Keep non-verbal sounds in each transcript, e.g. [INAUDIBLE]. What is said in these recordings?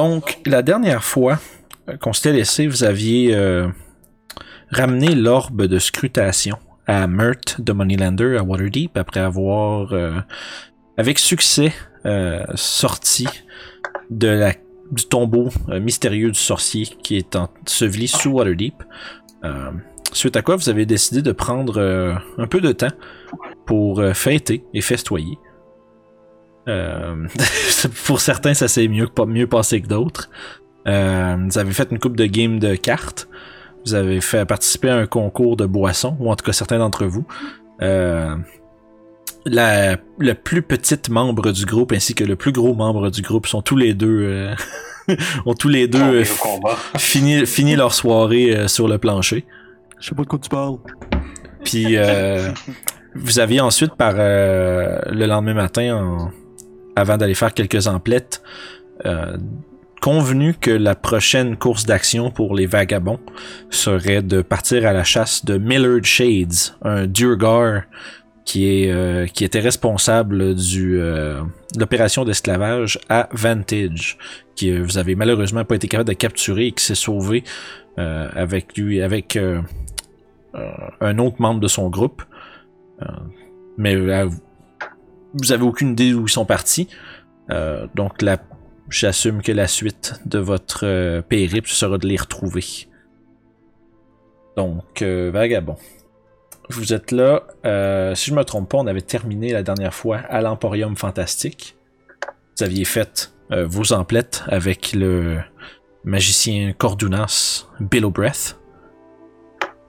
donc, la dernière fois qu'on s'était laissé, vous aviez euh, ramené l'orbe de scrutation à Mert de Moneylander à Waterdeep après avoir, euh, avec succès, euh, sorti de la, du tombeau euh, mystérieux du sorcier qui est enseveli sous Waterdeep. Euh, suite à quoi vous avez décidé de prendre euh, un peu de temps pour euh, fêter et festoyer. Euh, [LAUGHS] pour certains, ça s'est mieux, pas mieux passé que d'autres. Euh, vous avez fait une coupe de games de cartes. Vous avez fait participer à un concours de boissons, ou en tout cas certains d'entre vous. Euh, la, le plus petite membre du groupe ainsi que le plus gros membre du groupe sont tous les deux euh, [LAUGHS] ont tous les deux euh, fini, fini leur soirée euh, sur le plancher. Je sais pas de quoi tu parles. Puis euh, [LAUGHS] vous aviez ensuite par euh, le lendemain matin, en- avant d'aller faire quelques emplettes, euh, convenu que la prochaine course d'action pour les vagabonds serait de partir à la chasse de Millard Shades, un Durgar qui est euh, qui était responsable euh, de l'opération d'esclavage à Vantage, qui euh, vous avez malheureusement pas été capable de capturer et qui s'est sauvé avec lui avec un autre membre de son groupe. Mais vous avez aucune idée où ils sont partis. Euh, donc la, j'assume que la suite de votre euh, périple sera de les retrouver. Donc, euh, vagabond. Vous êtes là. si je me trompe pas, on avait terminé la dernière fois à l'Emporium Fantastique. Vous aviez fait vos emplettes avec le magicien Cordunas Billowbreath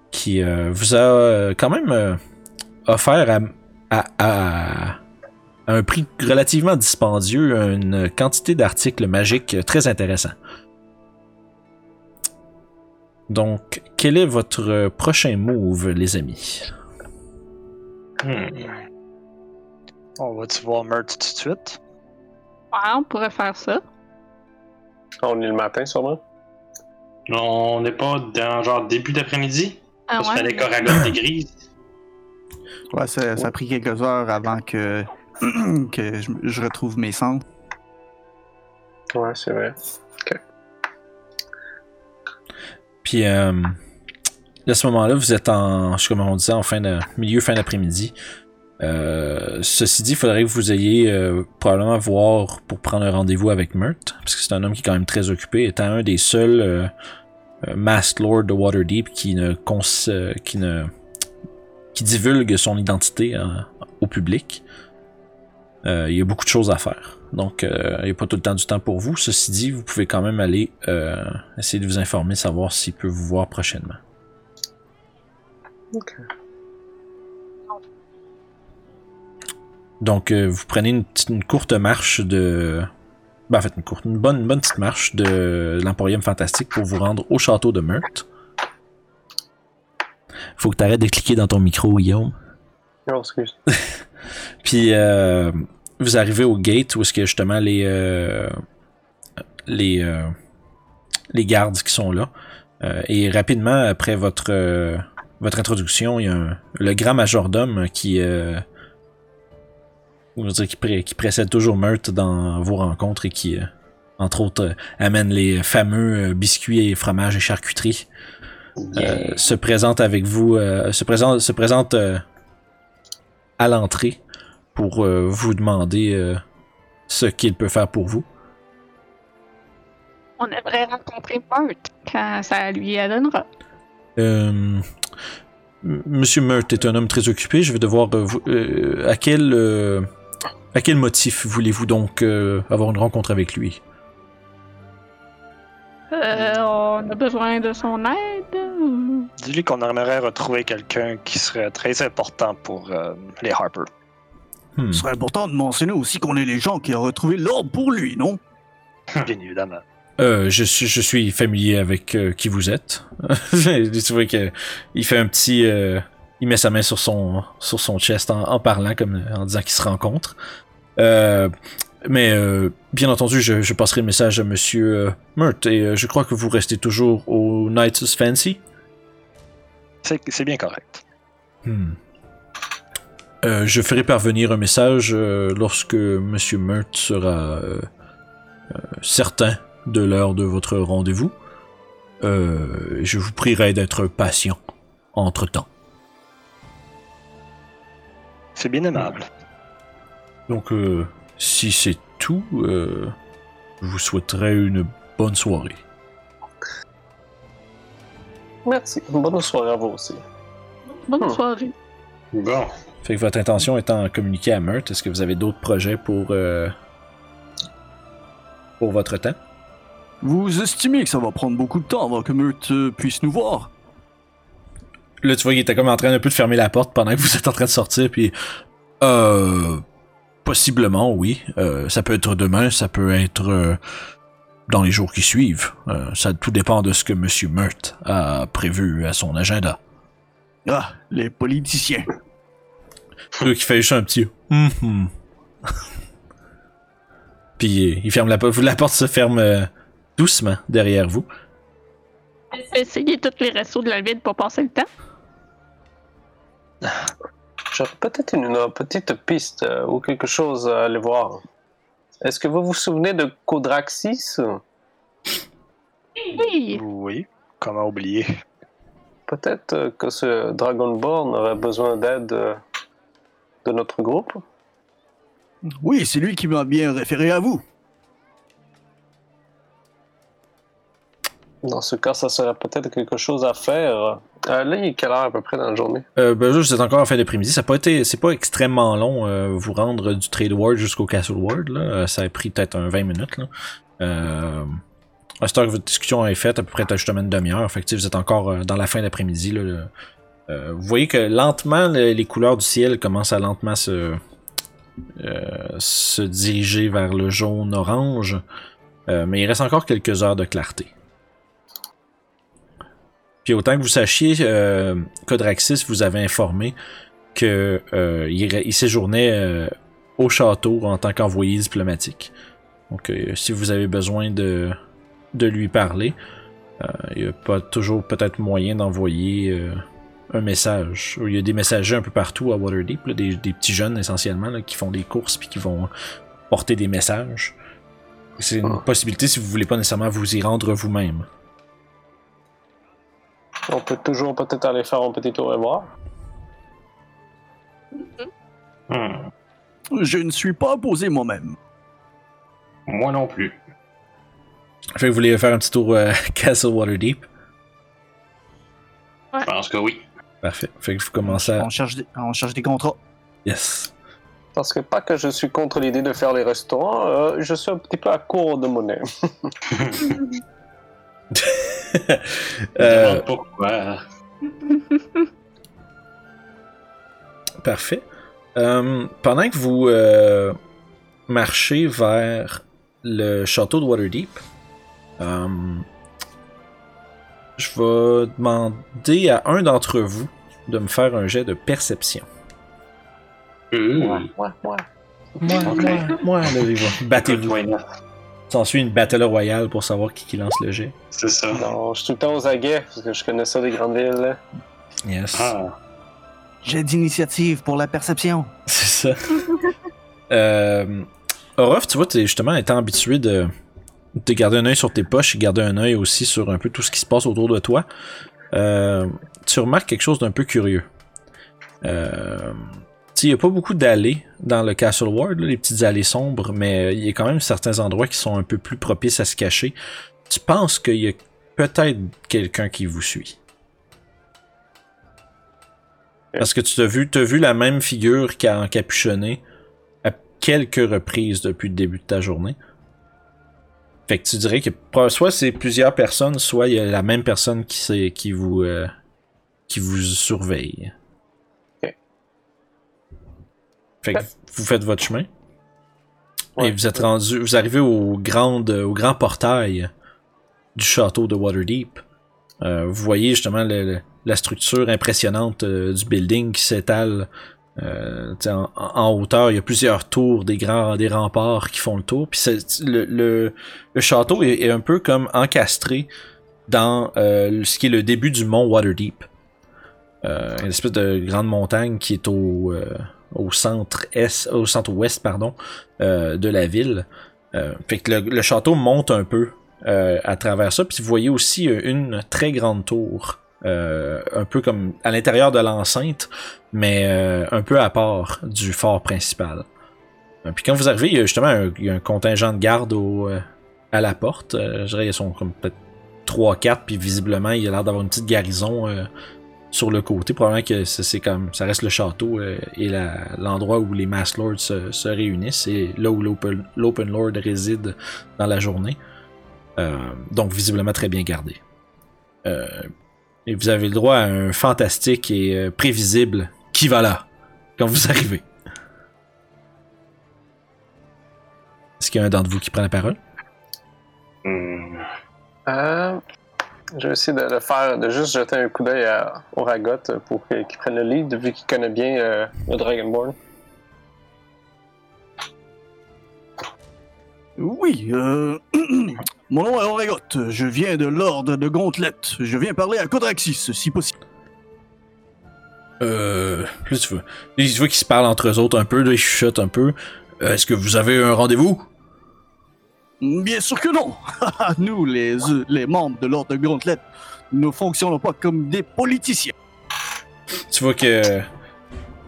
qui euh, vous a quand même offert à- à un prix relativement dispendieux une quantité d'articles magiques très intéressants. Donc, quel est votre prochain move, les amis? Hmm. On va-tu voir Mert tout de suite? Ouais, on pourrait faire ça. On est le matin, sûrement? On n'est pas dans genre début d'après-midi? Ah Parce qu'il ouais? fallait Coragon des grises. Ouais, ça, ça a pris quelques heures avant que, [CLEARS THROAT] que je, je retrouve mes sens. Ouais, c'est vrai. Puis, euh, à ce moment-là, vous êtes en, je sais comment on disait, en fin de, milieu, fin d'après-midi. Euh, ceci dit, il faudrait que vous ayez euh, probablement voir pour prendre un rendez-vous avec Mert, parce que c'est un homme qui est quand même très occupé, étant un des seuls euh, euh, Masked Lord de Waterdeep qui ne, cons euh, qui ne qui divulgue son identité euh, au public. Euh, il y a beaucoup de choses à faire. Donc, euh, il n'y a pas tout le temps du temps pour vous. Ceci dit, vous pouvez quand même aller euh, essayer de vous informer, savoir s'il peut vous voir prochainement. Ok. Donc, euh, vous prenez une, petite- une courte marche de... Ben, en fait, une courte, une bonne, une bonne petite marche de l'Emporium Fantastique pour vous rendre au château de Meurthe. Faut que tu arrêtes de cliquer dans ton micro, Guillaume. Non, excuse. [LAUGHS] Puis euh, vous arrivez au gate où est-ce que justement les euh, les euh, les gardes qui sont là. Euh, et rapidement après votre euh, votre introduction, il y a un- le grand majordome qui euh, on va dire qui, pré- qui précède toujours Meurthe dans vos rencontres et qui euh, entre autres euh, amène les fameux euh, biscuits et fromages et charcuteries euh, se présente avec vous, euh, se présente, se présente euh, à l'entrée pour euh, vous demander euh, ce qu'il peut faire pour vous. On aimerait rencontrer Bert quand ça lui adonnera. Euh, Monsieur Meurt est un homme très occupé. Je vais devoir. euh, vous- à quel à quel motif voulez-vous donc avoir une rencontre avec lui? On a besoin de son aide. Dis-lui qu'on aimerait retrouver quelqu'un qui serait très important pour euh, les Harper. Hmm. Il serait important de mentionner aussi qu'on est les gens qui ont retrouvé l'ordre pour lui, non? [LAUGHS] Bien évidemment. Euh, je suis je suis familier avec euh, qui vous êtes. [LAUGHS] tu vois que il fait un petit euh, il met sa main sur son sur son chest en, en parlant comme en disant qu'ils se rencontrent. Euh, mais euh, bien entendu, je, je passerai le message à Monsieur euh, Mert et euh, je crois que vous restez toujours au Knight's Fancy. C'est bien correct. Hmm. Euh, je ferai parvenir un message euh, lorsque Monsieur Mert sera euh, certain de l'heure de votre rendez-vous. Je vous prierai d'être patient entre-temps. C'est bien aimable. Donc, si c'est tout, je vous souhaiterais une bonne soirée. Merci. Bonne soirée à vous aussi. Bonne Hmm. soirée. Bon. Fait que votre intention étant communiquer à Meurthe, est-ce que vous avez d'autres projets pour, euh, pour votre temps? Vous estimez que ça va prendre beaucoup de temps avant que Meurthe euh, puisse nous voir? Là, tu vois, il était comme en train un peu de fermer la porte pendant que vous êtes en train de sortir, puis... Euh... Possiblement, oui. Euh, ça peut être demain, ça peut être euh, dans les jours qui suivent. Euh, ça tout dépend de ce que Monsieur Meurthe a prévu à son agenda. Ah, les politiciens. Là, qui fait juste un petit... Hum. [LAUGHS] puis euh, il ferme la porte. La porte se ferme euh, doucement derrière vous. Essayez tous les restos de la ville pour passer le temps. J'aurais peut-être une, une petite piste euh, ou quelque chose à aller voir. Est-ce que vous vous souvenez de Codraxis? Oui. Oui. Comment oublier? Peut-être que ce Dragonborn aurait besoin d'aide euh, de notre groupe? Oui, c'est lui qui m'a bien référé à vous. Dans ce cas, ça serait peut-être quelque chose à faire. Euh, là, il est quelle heure à peu près dans la journée? Euh, ben vous êtes encore en fin d'après-midi. Ça a pas été, c'est pas extrêmement long euh, vous rendre du Trade World jusqu'au Castle World. Là. Euh, Ça a pris peut-être un 20 minutes. Là. À cette heure que votre discussion est faite, à peu près peut-être justement une demi-heure. Fait que, vous êtes encore dans la fin d'après-midi. Vous voyez que lentement, le- les couleurs du ciel commencent à lentement se, se diriger vers le jaune-orange. Mais il reste encore quelques heures de clarté. Puis autant que vous sachiez, euh, Codraxis vous avait informé que euh, il, séjournait euh, au château en tant qu'envoyé diplomatique. Donc si vous avez besoin de, de lui parler, il y a pas toujours peut-être moyen d'envoyer un message. Il y a des messagers un peu partout à Waterdeep, là, des, des petits jeunes essentiellement là, qui font des courses puis qui vont porter des messages. C'est une Ah. possibilité si vous voulez pas nécessairement vous y rendre vous-même. On peut toujours peut-être aller faire un petit tour et voir. Hmm. Je ne suis pas opposé moi-même. Moi non plus. Fait que vous voulez faire un petit tour euh, [LAUGHS] Castle Waterdeep? Je pense que oui. Parfait. Fait que vous commencez à... On cherche des, on cherche des contrats. Yes. Parce que pas que je suis contre l'idée de faire les restaurants, euh, je suis un petit peu à court de monnaie. [LAUGHS] Euh, Demande pourquoi. [LAUGHS] parfait. Euh, pendant que vous euh, marchez vers le château de Waterdeep, euh, je vais demander à un d'entre vous de me faire un jet de perception. Ouais. Moi, moi, moi, là, il va. Battez-vous. S'ensuit une battle royale pour savoir qui, qui lance le jet. C'est ça. Non, je suis tout le temps aux aguets, parce que je connais ça des grandes villes. là. Yes. Ah. J'ai d'initiative pour la perception. C'est ça. [LAUGHS] euh, Orof, tu vois, t'es justement étant habitué de, de garder un œil sur tes poches et garder un œil aussi sur un peu tout ce qui se passe autour de toi. Euh, tu remarques quelque chose d'un peu curieux. Euh, il n'y a pas beaucoup d'allées dans le Castle Ward, les petites allées sombres, mais il y a quand même certains endroits qui sont un peu plus propices à se cacher. Tu penses qu'il y a peut-être quelqu'un qui vous suit? Parce que tu t'as vu, t'as vu la même figure qui a encapuchonné à quelques reprises depuis le début de ta journée. Fait que tu dirais que soit c'est plusieurs personnes, soit il y a la même personne qui, euh, qui vous surveille. Ok. Fait que vous faites votre chemin. Ouais. Et vous êtes rendu, vous arrivez au grand, au grand portail du château de Waterdeep. Euh, vous voyez justement le- le- la structure impressionnante euh, du building qui s'étale euh, en, en hauteur. Il y a plusieurs tours, des grands, des remparts qui font le tour. Puis c'est- le, le, le château est, est un peu comme encastré dans euh, ce qui est le début du mont Waterdeep. Euh, une espèce de grande montagne qui est au, euh, au centre est, au centre ouest pardon, euh, de la ville. Euh, fait que le, château monte un peu euh, à travers ça. Puis vous voyez aussi une très grande tour, un peu comme à l'intérieur de l'enceinte, mais un peu à part du fort principal. Puis quand vous arrivez, il y a justement un, il y un contingent de garde à la porte. Je dirais ils sont comme peut-être 3-4, puis visiblement il a l'air d'avoir une petite garnison sur le côté. Probablement que c'est comme ça reste le château euh, et l'endroit où les Mass Lords se, se réunissent. C'est là où l'Open Lord réside dans la journée. Euh, donc visiblement très bien gardé. Euh, et vous avez le droit à un fantastique et prévisible qui va là quand vous arrivez. Est-ce qu'il y a un d'entre vous qui prend la parole? Hmm. Je vais essayer de le faire, de juste jeter un coup d'œil à- au Ragot pour qu'il prenne le lead, vu qu'il connaît bien euh, le Dragonborn. Oui, euh... [CLEARS THROAT] mon nom est Oregot. Je viens de l'ordre de Gauntlet. Je viens parler à Kodraxis, si possible. Euh, là, tu vois, tu vois qu'ils se parlent entre eux autres un peu, là, ils chuchotent un peu. Euh, Est-ce que vous avez un rendez-vous? Bien sûr que non. [LAUGHS] Nous, les, les membres de l'ordre de Gauntlet, ne fonctionnons pas comme des politiciens. Tu vois que.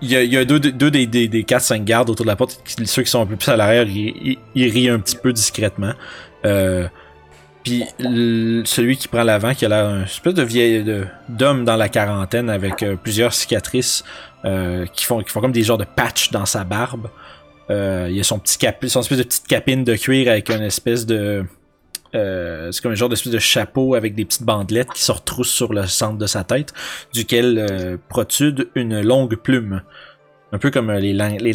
Il y a, deux, des, des, des 4-5 gardes autour de la porte. Ceux qui sont un peu plus à l'arrière, ils, rient un petit peu discrètement. Euh, Puis celui qui prend l'avant, qui a l'air un espèce de vieil d'homme dans la quarantaine avec euh, plusieurs cicatrices euh, qui font qui font comme des genres de patch dans sa barbe. Euh, il a son petit cap, son espèce de petite capine de cuir avec une espèce de euh, c'est comme un genre d'espèce de chapeau avec des petites bandelettes qui se retroussent sur le centre de sa tête, duquel euh, protrude une longue plume. Un peu comme euh, les, les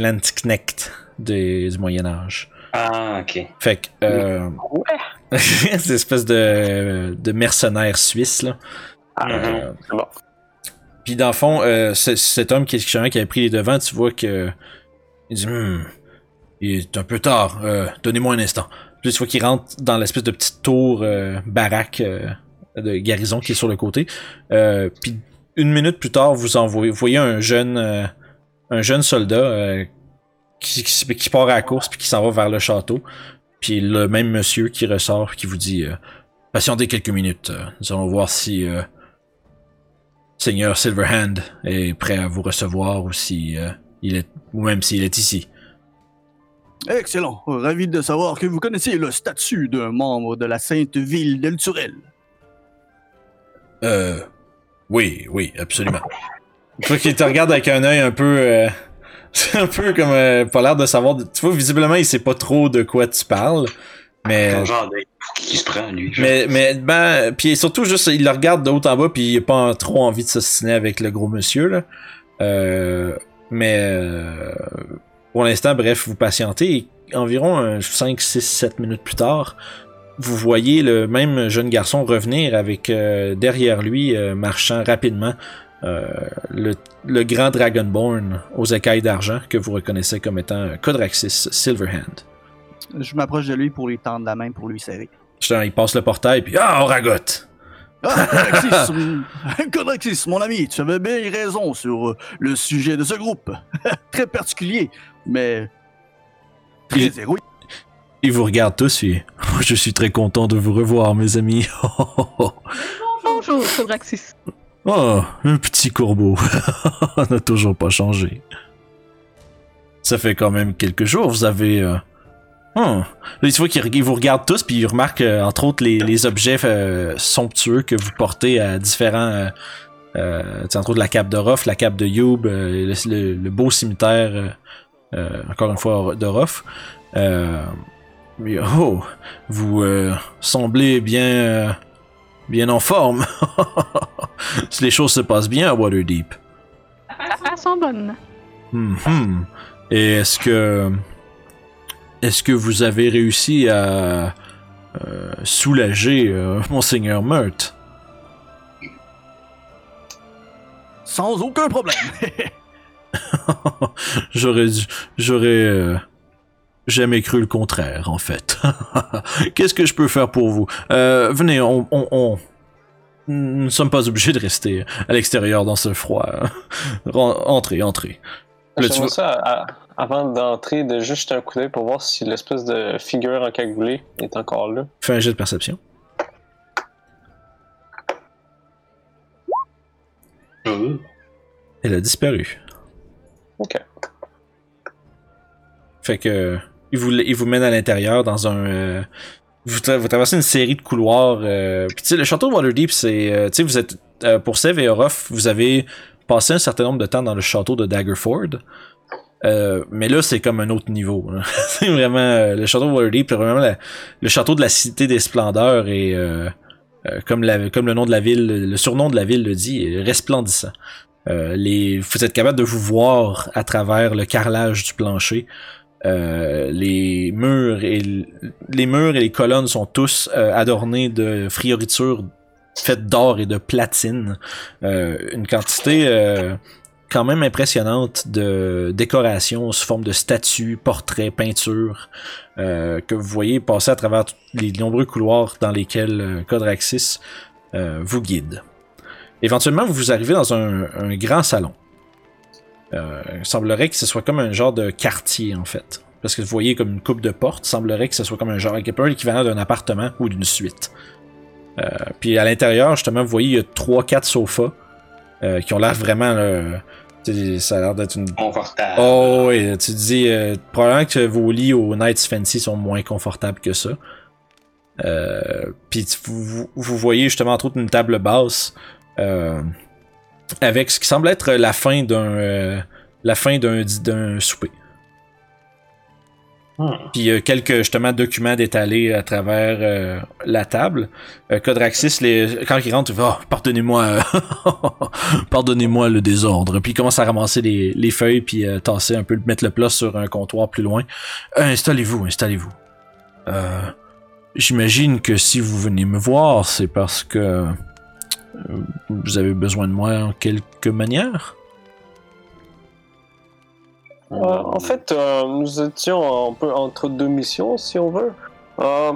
du Moyen Âge. Ah, ok. Fait que... Euh, [LAUGHS] cette espèce de, de mercenaire suisse, là. Ah, Euh, c'est bon. Puis dans le fond, cet homme qui, est- qui avait pris les devants, tu vois que... Il dit... Hmm, il est un peu tard, euh, donnez-moi un instant. Puis tu vois qu'il rentre dans l'espèce de petite tour euh, baraque euh, de garnison qui est sur le côté. Euh, puis une minute plus tard, vous, voyez un jeune, euh, un jeune soldat qui, qui, qui part à la course puis qui s'en va vers le château. Puis le même monsieur qui ressort qui vous dit patientez quelques minutes. nous allons voir si Seigneur Silverhand est prêt à vous recevoir ou si il est ou même s'il est ici. Excellent. Ravi de savoir que vous connaissez le statut d'un membre de la sainte ville d'Elturel. Euh oui, oui, absolument. Tu vois qu'il te regarde avec un œil un peu euh, c'est [LAUGHS] un peu comme euh, pas l'air de savoir de- tu vois visiblement il sait pas trop de quoi tu parles mais Comme genre de... qui se prend, lui. genre. Mais, mais ben, puis surtout juste, il le regarde de haut en bas, puis il a pas trop envie de s'assiner avec le gros monsieur là. Euh, mais euh, pour l'instant, bref, vous patientez. Et environ euh, 5, 6, 7 minutes plus tard, vous voyez le même jeune garçon revenir avec euh, derrière lui, euh, marchant rapidement, euh, le, le grand Dragonborn aux écailles d'argent que vous reconnaissez comme étant Codraxis Silverhand. Je m'approche de lui pour lui tendre la main pour lui serrer. Justement, il passe le portail, puis Ah, Oragot! Ah, Codraxis, mon- [LAUGHS] Codraxis, mon ami, tu avais bien raison sur le sujet de ce groupe. [LAUGHS] Très particulier, mais très Il- héroïque. Vous regardent tous et [LAUGHS] je suis très content de vous revoir, mes amis. [LAUGHS] Bonjour, Sobraxis. oh, un petit courbeau. [LAUGHS] On n'a toujours pas changé. Ça fait quand même quelques jours, vous avez... Euh... Là, tu vois qu'ils ils vous regardent tous, puis ils remarquent, euh, entre autres, les, les objets euh, somptueux que vous portez à différents... Euh, euh, tu sais, entre autres, la cape de Roth, la cape de Youb, euh, le, le- le beau cimetière, encore une fois, de Roth. Euh, mais, oh, vous euh, semblez bien, euh, bien en forme. [LAUGHS] si les choses se passent bien à Waterdeep. Elles sont bonnes. Mhm. Et est-ce que, est-ce que vous avez réussi à euh, soulager euh, monseigneur Meurt Sans aucun problème. [LAUGHS] [LAUGHS] j'aurais j'aurais euh, jamais cru le contraire en fait. [LAUGHS] Qu'est-ce que je peux faire pour vous? Euh, venez, on, on, nous ne sommes pas obligés de rester à l'extérieur dans ce froid. [LAUGHS] entrez, entrez. Là, tu... ça, avant d'entrer, de juste un coup d'œil pour voir si l'espèce de figure en cagoulé est encore là. Fais un jet de perception. Euh. Elle a disparu. Ok. Fait que il vous, il vous mène à l'intérieur dans un. euh, vous, tra- vous traversez une série de couloirs. euh, Puis tu sais, le château de Waterdeep, c'est. euh, tu sais, vous êtes. pour Sev et Orof, vous avez passé un certain nombre de temps dans le château de Daggerford. Mais là, c'est comme un autre niveau. [LAUGHS] c'est vraiment. le château de Waterdeep, c'est vraiment le château de la cité des splendeurs et. comme, la, comme le nom de la ville, le surnom de la ville le dit, resplendissant. Euh, vous êtes capable de vous voir à travers le carrelage du plancher. Euh, les murs et les murs et les colonnes sont tous euh, adornés de fioritures faites d'or et de platine. Une quantité quand même impressionnante de décorations sous forme de statues, portraits, peintures que vous voyez passer à travers les nombreux couloirs dans lesquels Codraxis vous guide. Éventuellement, vous arrivez dans un, un grand salon. Euh, il semblerait que ce soit comme un genre de quartier, en fait. Parce que vous voyez comme une coupe de porte, il semblerait que ce soit comme un genre, un peu l'équivalent d'un appartement ou d'une suite. Euh, puis à l'intérieur, justement, vous voyez, il y a 3-4 sofas euh, qui ont l'air vraiment... ça a l'air d'être une Confortable. Oh oui, tu dis euh, probablement que vos lits au Knights Fancy sont moins confortables que ça. Euh, Puis vous, vous- voyez justement entre autres une table basse avec ce qui semble être la fin d'un euh, la fin d'un d'un souper. Hmm. Puis euh, quelques justement documents détalés à travers euh, la table. Euh, Codraxis, les, quand il rentre, il fait oh, pardonnez-moi, euh, [LAUGHS] pardonnez-moi le désordre. Puis il commence à ramasser les, les feuilles puis euh, tasser un peu, mettre le plat sur un comptoir plus loin. Euh, installez-vous, installez-vous. Euh, J'imagine que si vous venez me voir, c'est parce que euh, vous avez besoin de moi en quelque manière? Euh, en fait, euh, nous étions un peu entre deux missions, si on veut. Euh,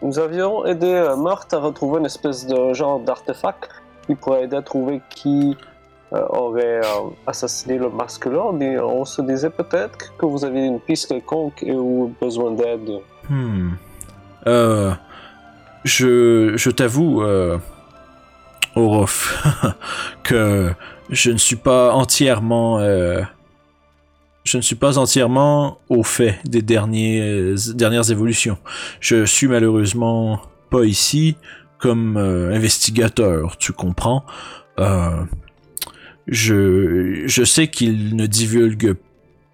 nous avions aidé euh, Marthe à retrouver une espèce de genre d'artefact qui pourrait aider à trouver qui euh, aurait euh, assassiné le masque Lord. Et on se disait peut-être que vous aviez une piste quelconque et ou besoin d'aide. Hmm. Euh, je, je t'avoue, euh, [LAUGHS] Que je ne suis pas entièrement, euh, je ne suis pas entièrement au fait des euh, dernières évolutions. Je suis malheureusement pas ici comme euh, investigateur, tu comprends. Je, je sais qu'ils ne divulguent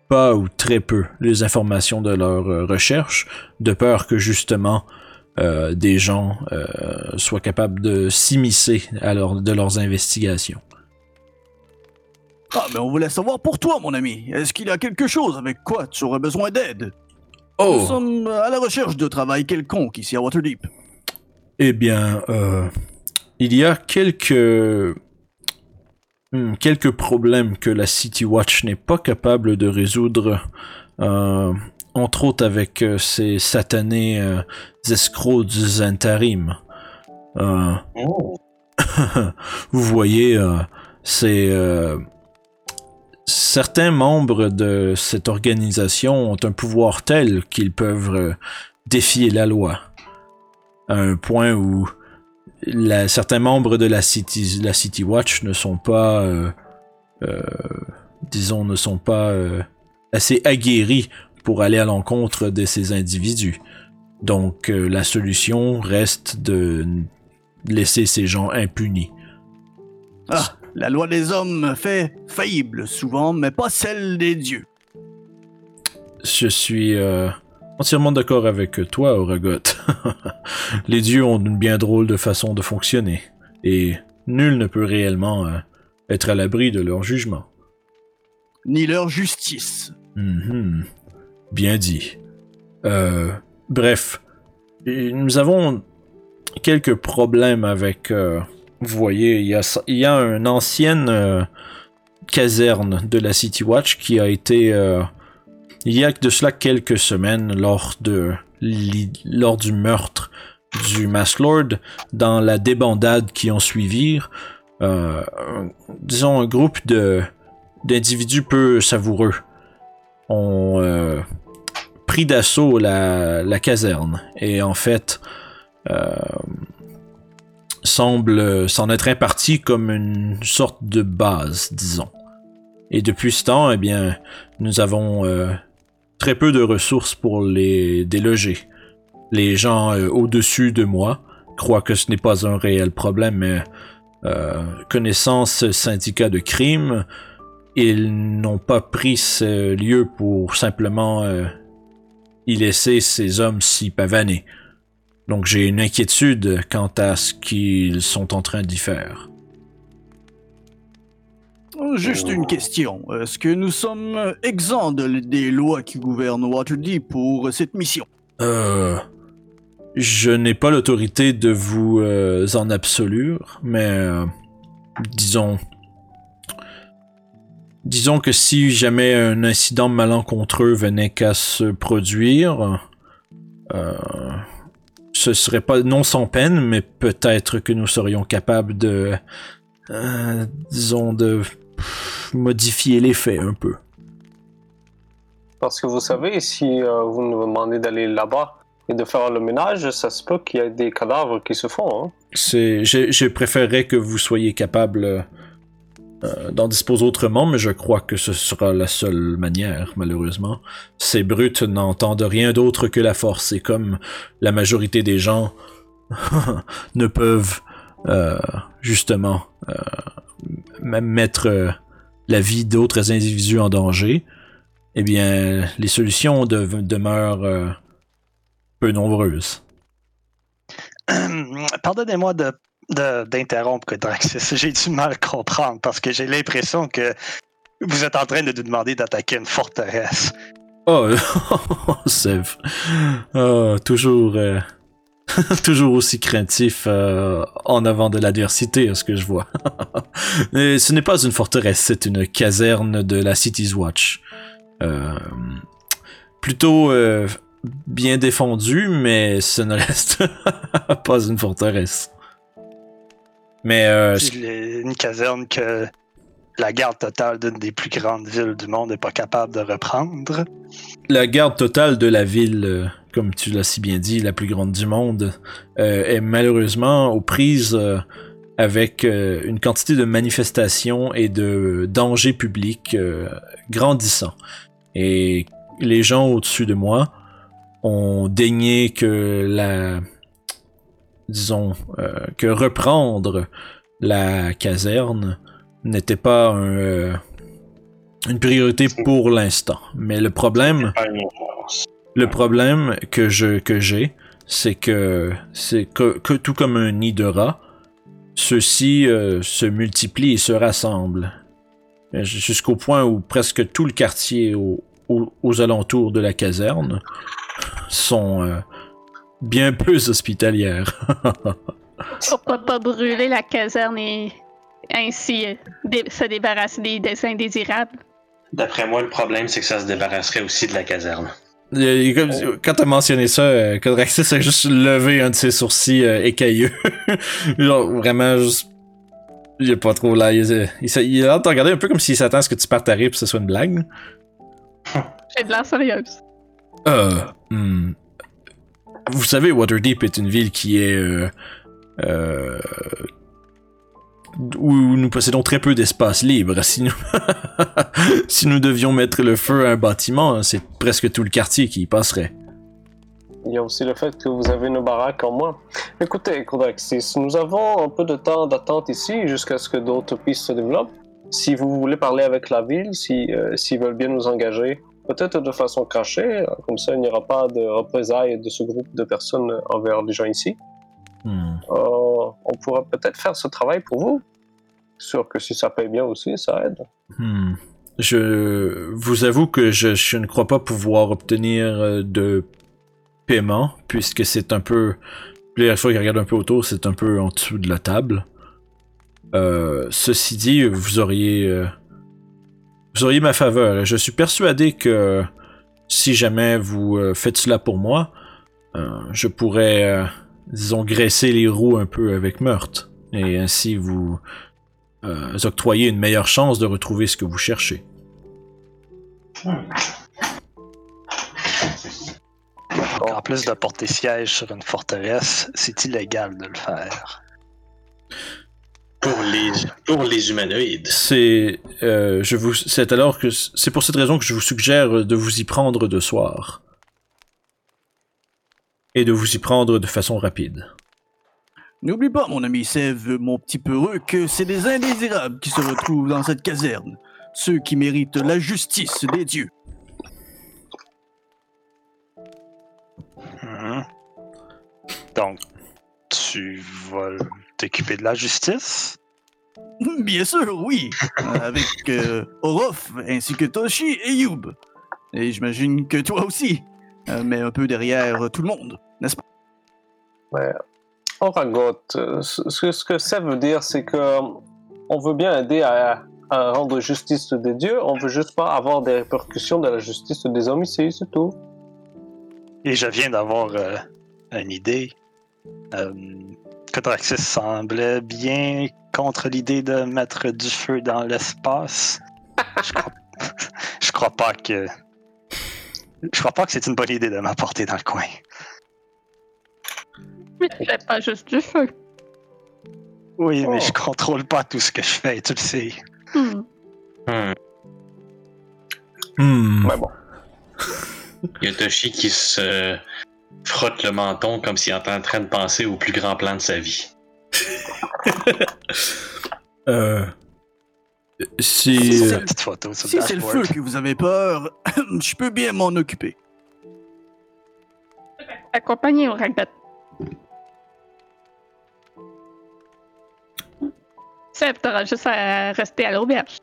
pas ou très peu les informations de leurs recherches, de peur que justement euh, des gens euh, soient capables de s'immiscer à leur, de leurs investigations. Ah, mais on voulait savoir pour toi, mon ami. Est-ce qu'il y a quelque chose avec quoi tu aurais besoin d'aide? Nous Oh, sommes à la recherche de travail quelconque ici à Waterdeep. eh bien, euh, il y a quelques hmm, quelques problèmes que la City Watch n'est pas capable de résoudre, euh, entre autres avec euh, ces satanés euh, escrocs du Zentarim. Euh, [LAUGHS] vous voyez, c'est certains membres de cette organisation ont un pouvoir tel qu'ils peuvent défier la loi, à un point où certains membres de la City, la City Watch ne sont pas, disons, ne sont pas assez aguerris pour aller à l'encontre de ces individus. Donc euh, la solution reste de laisser ces gens impunis. Ah, la loi des hommes fait faillible souvent, mais pas celle des dieux. Je suis euh, entièrement d'accord avec toi, Oragot. [LAUGHS] Les dieux ont une bien drôle de façon de fonctionner, et nul ne peut réellement euh, être à l'abri de leur jugement. Ni leur justice. Mhm. Bien dit. Euh, bref, nous avons quelques problèmes avec. euh, vous voyez, il y a, une ancienne euh, caserne de la City Watch qui a été. il y a de cela quelques semaines lors de lors du meurtre du Mask Lord, dans la débandade qui ont suivi, disons un groupe de d'individus peu savoureux ont pris d'assaut la, caserne et en fait euh, semble s'en être imparti comme une sorte de base, disons. Et depuis ce temps, eh bien, nous avons euh, très peu de ressources pour les déloger. Les gens euh, au-dessus de moi croient que ce n'est pas un réel problème, mais euh, connaissant ce syndicat de crime, ils n'ont pas pris ce lieu pour simplement y laisser ces hommes si pavanés. Donc j'ai une inquiétude quant à ce qu'ils sont en train d'y faire. Juste une question. Est-ce que nous sommes exempts de- des lois qui gouvernent Waterdeep pour cette mission? Euh, je n'ai pas l'autorité de vous euh, en absolure, mais euh, disons, disons que si jamais un incident malencontreux venait qu'à se produire, euh, ce serait pas non sans peine, mais peut-être que nous serions capables de, euh, disons, de pff, modifier les faits un peu. Parce que vous savez, si euh, vous nous demandez d'aller là-bas et de faire le ménage, ça se peut qu'il y ait des cadavres qui se font. Hein. C'est, je, je préférerais que vous soyez capable euh, d'en disposer autrement, mais je crois que ce sera la seule manière, malheureusement. Ces brutes n'entendent rien d'autre que la force, et comme la majorité des gens [LAUGHS] ne peuvent euh, justement euh, mettre euh, la vie d'autres individus en danger, eh bien, les solutions de- demeurent peu nombreuses. Pardonnez-moi de, de- d'interrompre, Codraxis. [LAUGHS] J'ai du mal à comprendre parce que j'ai l'impression que vous êtes en train de nous demander d'attaquer une forteresse. Oh, [LAUGHS] Sev. Oh, toujours, euh, [LAUGHS] toujours aussi craintif euh, en avant de l'adversité, ce que je vois. Ce n'est pas une forteresse, c'est une caserne de la City's Watch. Euh, plutôt bien défendue, mais ce ne reste pas une forteresse. Mais euh, les- une caserne que la garde totale d'une des plus grandes villes du monde n'est pas capable de reprendre. la garde totale de la ville, euh, comme tu l'as si bien dit, la plus grande du monde, euh, est malheureusement aux prises euh, avec une quantité de manifestations et de dangers publics grandissants. Et les gens au-dessus de moi ont daigné que la, disons, euh, que reprendre la caserne n'était pas un, euh, une priorité pour l'instant. Mais le problème, le problème que je que j'ai, c'est que c'est que, que tout comme un nid de rats, ceux-ci euh, se multiplient et se rassemblent jusqu'au point où presque tout le quartier au- au- aux alentours de la caserne sont euh, bien peu hospitalières. [LAUGHS] Pourquoi pas brûler la caserne et ainsi euh, dé- se débarrasser des, des indésirables? D'après moi, le problème, c'est que ça se débarrasserait aussi de la caserne. Euh, comme- Quand t'as mentionné ça, euh, Codraxis a juste levé un de ses sourcils euh, écailleux. [LAUGHS] Genre, vraiment, juste... Il est pas trop là. Il, il, il, il a l'air de te regarder un peu comme s'il s'attend à ce que tu partes à rire que ce soit une blague. [LAUGHS] J'ai de l'air sérieuse. Euh, hmm. Vous savez, Waterdeep est une ville qui est... Euh, euh, où nous possédons très peu d'espace libre. Si nous, [LAUGHS] si nous devions mettre le feu à un bâtiment, c'est presque tout le quartier qui y passerait. Il y a aussi le fait que vous avez une baraque en moins. Écoutez, Codaxis, nous avons un peu de temps d'attente ici jusqu'à ce que d'autres pistes se développent. Si vous voulez parler avec la ville, si, euh, s'ils veulent bien nous engager, peut-être de façon cachée, comme ça il n'y aura pas de représailles de ce groupe de personnes envers les gens ici. Hmm. Euh, on pourrait peut-être faire ce travail pour vous. Sûr que si ça paye bien aussi, ça aide. Hmm. Je vous avoue que je, je ne crois pas pouvoir obtenir euh, de paiement, puisque c'est un peu... La fois qu'il regarde un peu autour, c'est un peu en dessous de la table. Euh, ceci dit, vous auriez... vous auriez ma faveur. Je suis persuadé que si jamais vous euh, faites cela pour moi, euh, je pourrais, euh, disons, graisser les roues un peu avec meurtre. Et ainsi vous euh, octroyer une meilleure chance de retrouver ce que vous cherchez. En plus de porter siège sur une forteresse, c'est illégal de le faire. Pour les, pour les humanoïdes. C'est, euh, je vous, c'est alors que c'est pour cette raison que je vous suggère de vous y prendre de soir et de vous y prendre de façon rapide. N'oublie pas, mon ami Sève, mon petit peureux, que c'est des indésirables qui se retrouvent dans cette caserne. Ceux qui méritent la justice des dieux. Mhm. Donc, tu vas t'occuper de la justice? [LAUGHS] Bien sûr, oui. Avec euh, Orof, ainsi que Toshi et Youb. Et j'imagine que toi aussi. Euh, mais un peu derrière tout le monde, n'est-ce pas? Ouais. Oragot, euh, ce que ça veut dire, c'est que euh, on veut bien aider à, à rendre justice des dieux, on veut juste pas avoir des répercussions de la justice des hommes ici, c'est tout. Et je viens d'avoir euh, une idée. Euh, Cotraxis semblait bien contre l'idée de mettre du feu dans l'espace. je, crois... [LAUGHS] je crois pas que. Je crois pas que c'est une bonne idée de m'apporter dans le coin. Mais tu fais pas juste du feu. Oui, mais Oh. je contrôle pas tout ce que je fais, tu le sais. Hmm. Hmm. Hmm. Mais bon. [LAUGHS] Il y a Toshi qui se frotte le menton comme s'il était en train de penser au plus grand plan de sa vie. [LAUGHS] Euh, Si si, c'est- euh, Si le c'est le feu que vous avez peur, [CLEARS THROAT] je peux bien m'en occuper. Accompagné au Ragbet. Seb, t'auras juste à rester à l'auberge.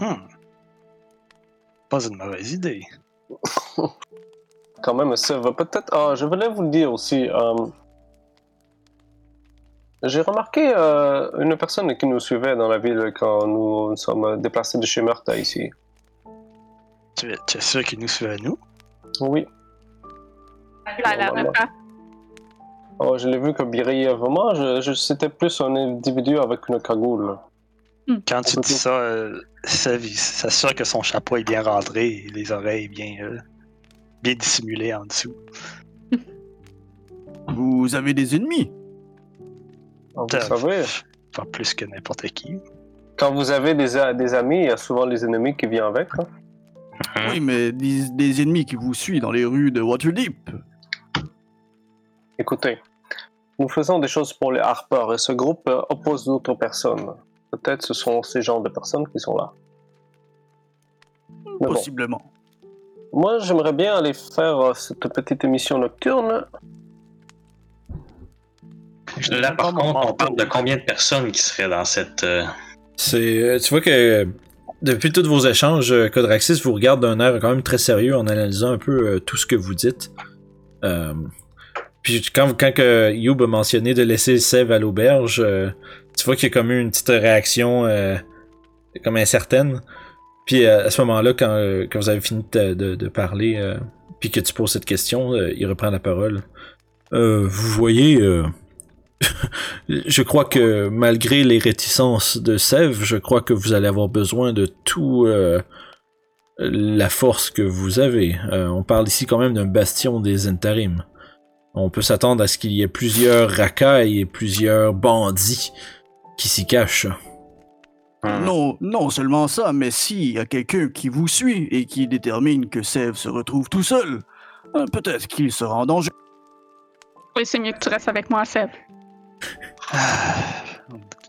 Hmm. Pas une mauvaise idée. [LAUGHS] Quand même, ça va peut-être. Ah, je voulais vous le dire aussi. euh, J'ai remarqué euh, une personne qui nous suivait dans la ville quand nous nous sommes déplacés de chez Meurthe ici. Tu es, tu es sûr qu'il nous suit à nous? Oui. Là, là, Normalement. là. Oh, je l'ai vu que brièvement, je, je, c'était plus un individu avec une cagoule. Quand tu dis ça, euh, Sev, il s'assure que son chapeau est bien rentré et les oreilles bien, euh, bien dissimulées en dessous. [LAUGHS] Vous avez des ennemis? Vous savez, Pas plus que n'importe qui. quand vous avez des, amis, il y a souvent les ennemis qui viennent avec. hein. Hmm. Oui, mais des, des ennemis qui vous suivent dans les rues de Waterdeep. Écoutez, nous faisons des choses pour les Harpers et ce groupe euh, oppose d'autres personnes. Peut-être ce sont ces genres de personnes qui sont là. Mais bon. Moi, j'aimerais bien aller faire euh, cette petite émission nocturne. Je Là, par contre, on parle de combien de personnes qui seraient dans cette. euh, c'est, euh, tu vois que depuis tous vos échanges, euh, Codraxis vous regarde d'un air quand même très sérieux en analysant un peu euh, tout ce que vous dites. Euh, puis quand, quand que Youb a mentionné de laisser Sev à l'auberge, euh, tu vois qu'il y a comme eu une petite réaction euh, comme incertaine. Puis euh, à ce moment-là, quand, euh, quand vous avez fini de, de- de parler, euh, puis que tu poses cette question, euh, il reprend la parole. Euh, vous voyez, [LAUGHS] je crois que malgré les réticences de Sèvres, je crois que vous allez avoir besoin de tout la force que vous avez. On parle ici quand même d'un bastion des intérims. On peut s'attendre à ce qu'il y ait plusieurs racailles et plusieurs bandits qui s'y cachent. Hmm. Non, non seulement ça, mais s'il y a quelqu'un qui vous suit et qui détermine que Sève se retrouve tout seul, euh, peut-être qu'il sera en danger. Oui, c'est mieux que tu restes avec moi, Seb. Ah,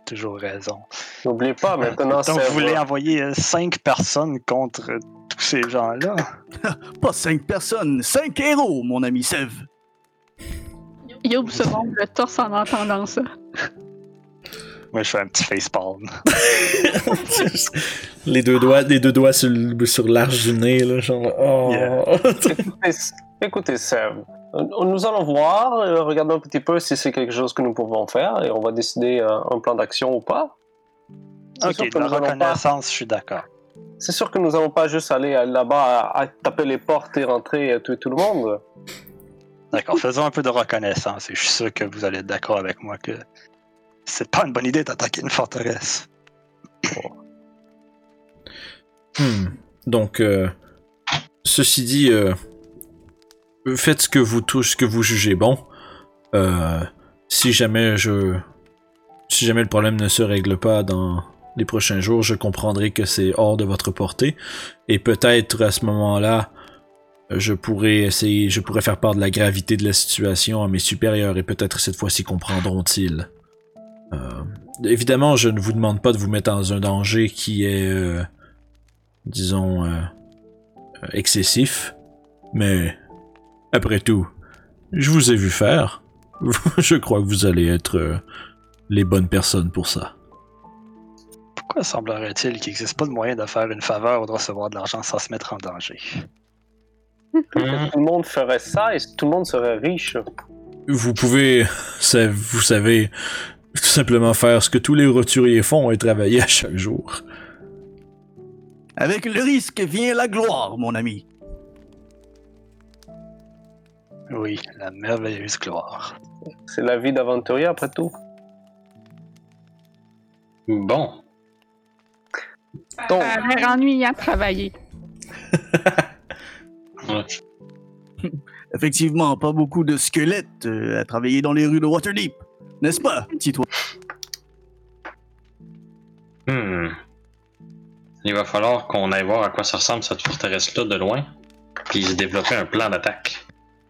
toujours raison. N'oubliez pas, maintenant, Donc, vous voulez envoyer euh, cinq personnes contre tous ces gens-là? [LAUGHS] Pas cinq personnes, cinq héros, mon ami Sève. Youb se montre le torse en entendant ça. Moi, je fais un petit facepalm. [LAUGHS] les deux doigts, les deux doigts sur, sur l'arche du nez, là, genre. Oh. Yeah. [LAUGHS] Écoutez, écoutez Sam, euh, nous allons voir, euh, regardons un petit peu si c'est quelque chose que nous pouvons faire et on va décider euh, un plan d'action ou pas. Ok, la nous allons pas- reconnaissance, je suis d'accord. C'est sûr que nous n'allons pas juste aller là-bas à, à taper les portes et rentrer et tuer tout le monde. D'accord, faisons un peu de reconnaissance et je suis sûr que vous allez être d'accord avec moi que c'est pas une bonne idée d'attaquer une forteresse. Hmm. Donc, euh, ceci dit, euh, faites ce que vous touchez, ce que vous jugez bon. Euh, si jamais je si jamais le problème ne se règle pas dans les prochains jours, je comprendrai que c'est hors de votre portée. Et peut-être à ce moment-là, je pourrais essayer, je pourrais faire part de la gravité de la situation à mes supérieurs et peut-être cette fois-ci comprendront-ils. Euh, évidemment, je ne vous demande pas de vous mettre dans un danger qui est, euh, disons, euh, excessif, mais après tout, je vous ai vu faire. [LAUGHS] je crois que vous allez être euh, les bonnes personnes pour ça. Pourquoi semblerait-il qu'il n'existe pas de moyen de faire une faveur ou de recevoir de l'argent sans se mettre en danger? Tout le monde ferait ça et tout le monde serait riche. Vous pouvez, [LAUGHS] vous savez, tout simplement faire ce que tous les roturiers font et travailler à chaque jour. Avec le risque vient la gloire, mon ami. Oui, la merveilleuse gloire. C'est la vie d'aventurier après tout. Bon. Donc, Ça a l'air ennuyant de travailler. [LAUGHS] Ouais. Effectivement, pas beaucoup de squelettes euh, à travailler dans les rues de Waterdeep. N'est-ce pas, petit toi? Hmm. Il va falloir qu'on aille voir à quoi ça ressemble cette forteresse-là de loin, puis se développer un plan d'attaque.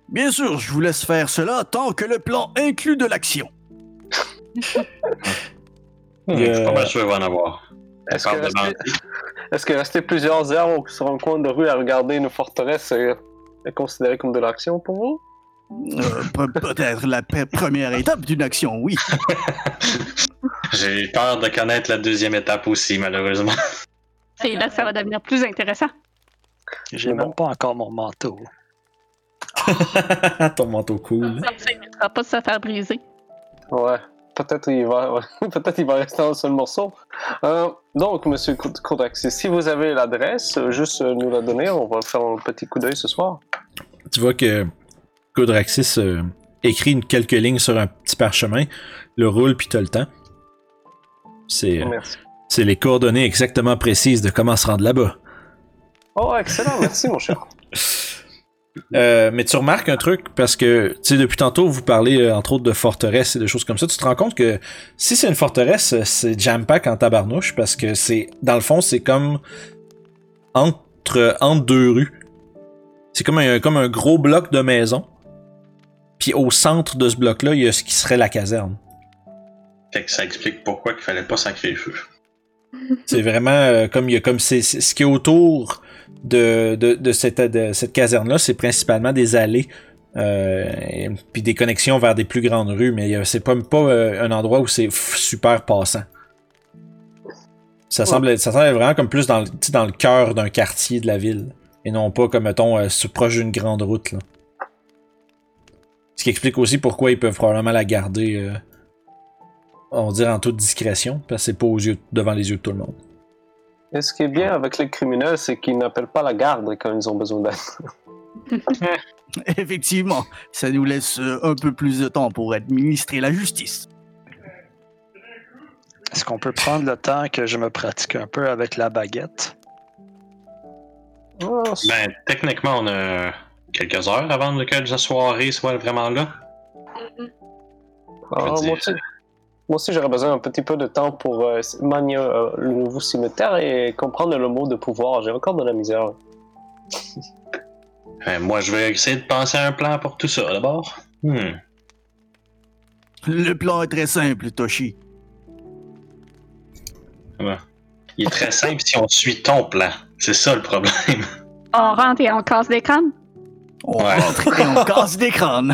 Bien sûr, je vous laisse faire cela tant que le plan inclut de l'action. Hmm, Je suis pas euh, mal sûr qu'il va en avoir. Est-ce que, rester, que rester plusieurs heures sur un coin de rue à regarder une forteresse est, est considéré comme de l'action pour vous? Euh, pe- Peut-être la première étape d'une action, oui. [LAUGHS] J'ai peur de connaître la deuxième étape aussi, malheureusement. [LAUGHS] C'est là que ça va devenir plus intéressant. J'ai même pas encore mon manteau. [LAUGHS] Ton manteau cool. Ça ne va pas se faire briser. Ouais. Peut-être il va, peut-être il va rester un seul morceau. Euh, donc, Monsieur Kod- Kodaxis, si vous avez l'adresse, juste euh, nous la donner. On va faire un petit coup d'œil ce soir. Tu vois que Codraxis euh, écrit une, quelques lignes sur un petit parchemin, le roule puis t'as le temps. C'est euh, c'est les coordonnées exactement précises de comment se rendre là-bas. Oh, excellent. Merci, mon cher. [LAUGHS] Euh, mais tu remarques un truc parce que, tu sais, depuis tantôt, vous parlez euh, entre autres de forteresse et de choses comme ça. Tu te rends compte que si c'est une forteresse, c'est jam-pack en tabarnouche parce que c'est, dans le fond, c'est comme entre, entre deux rues. C'est comme un, comme un gros bloc de maison. Puis au centre de ce bloc-là, il y a ce qui serait la caserne. Fait que ça explique pourquoi il fallait pas sacrer le feu. C'est vraiment euh, comme il y a comme c'est c'est- ce qui est autour de, de, de cette, de cette caserne-là, c'est principalement des allées. Euh, et- puis des connexions vers des plus grandes rues, mais euh, c'est pas, pas euh, un endroit où c'est super passant. Ça semble, ça semble vraiment comme plus dans, le- tu sais, dans le cœur d'un quartier de la ville. Et non pas comme, mettons, euh, sur- proche d'une grande route. Là. Ce qui explique aussi pourquoi ils peuvent probablement la garder, euh, on dirait en toute discrétion, parce que c'est pas aux yeux, devant les yeux de tout le monde. Et ce qui est bien avec les criminels, c'est qu'ils n'appellent pas la garde quand ils ont besoin d'aide. [LAUGHS] Effectivement, ça nous laisse euh, un peu plus de temps pour administrer la justice. Est-ce qu'on peut prendre le temps que je me pratique un peu avec la baguette? C'est- Ben, techniquement, on a quelques heures avant que la soirée soit vraiment là? ah, aussi, moi aussi, j'aurais besoin un petit peu de temps pour euh, manier euh, le nouveau cimetière et comprendre le mot de pouvoir. J'ai encore de la misère. [LAUGHS] Ben, moi, je vais essayer de penser à un plan pour tout ça, d'abord. Hmm. Le plan est très simple, Toshi. Il est très [LAUGHS] simple si on suit ton plan. C'est ça le problème. On rentre et on casse des crânes. On Ouais. rentre et on casse des [LAUGHS] crânes.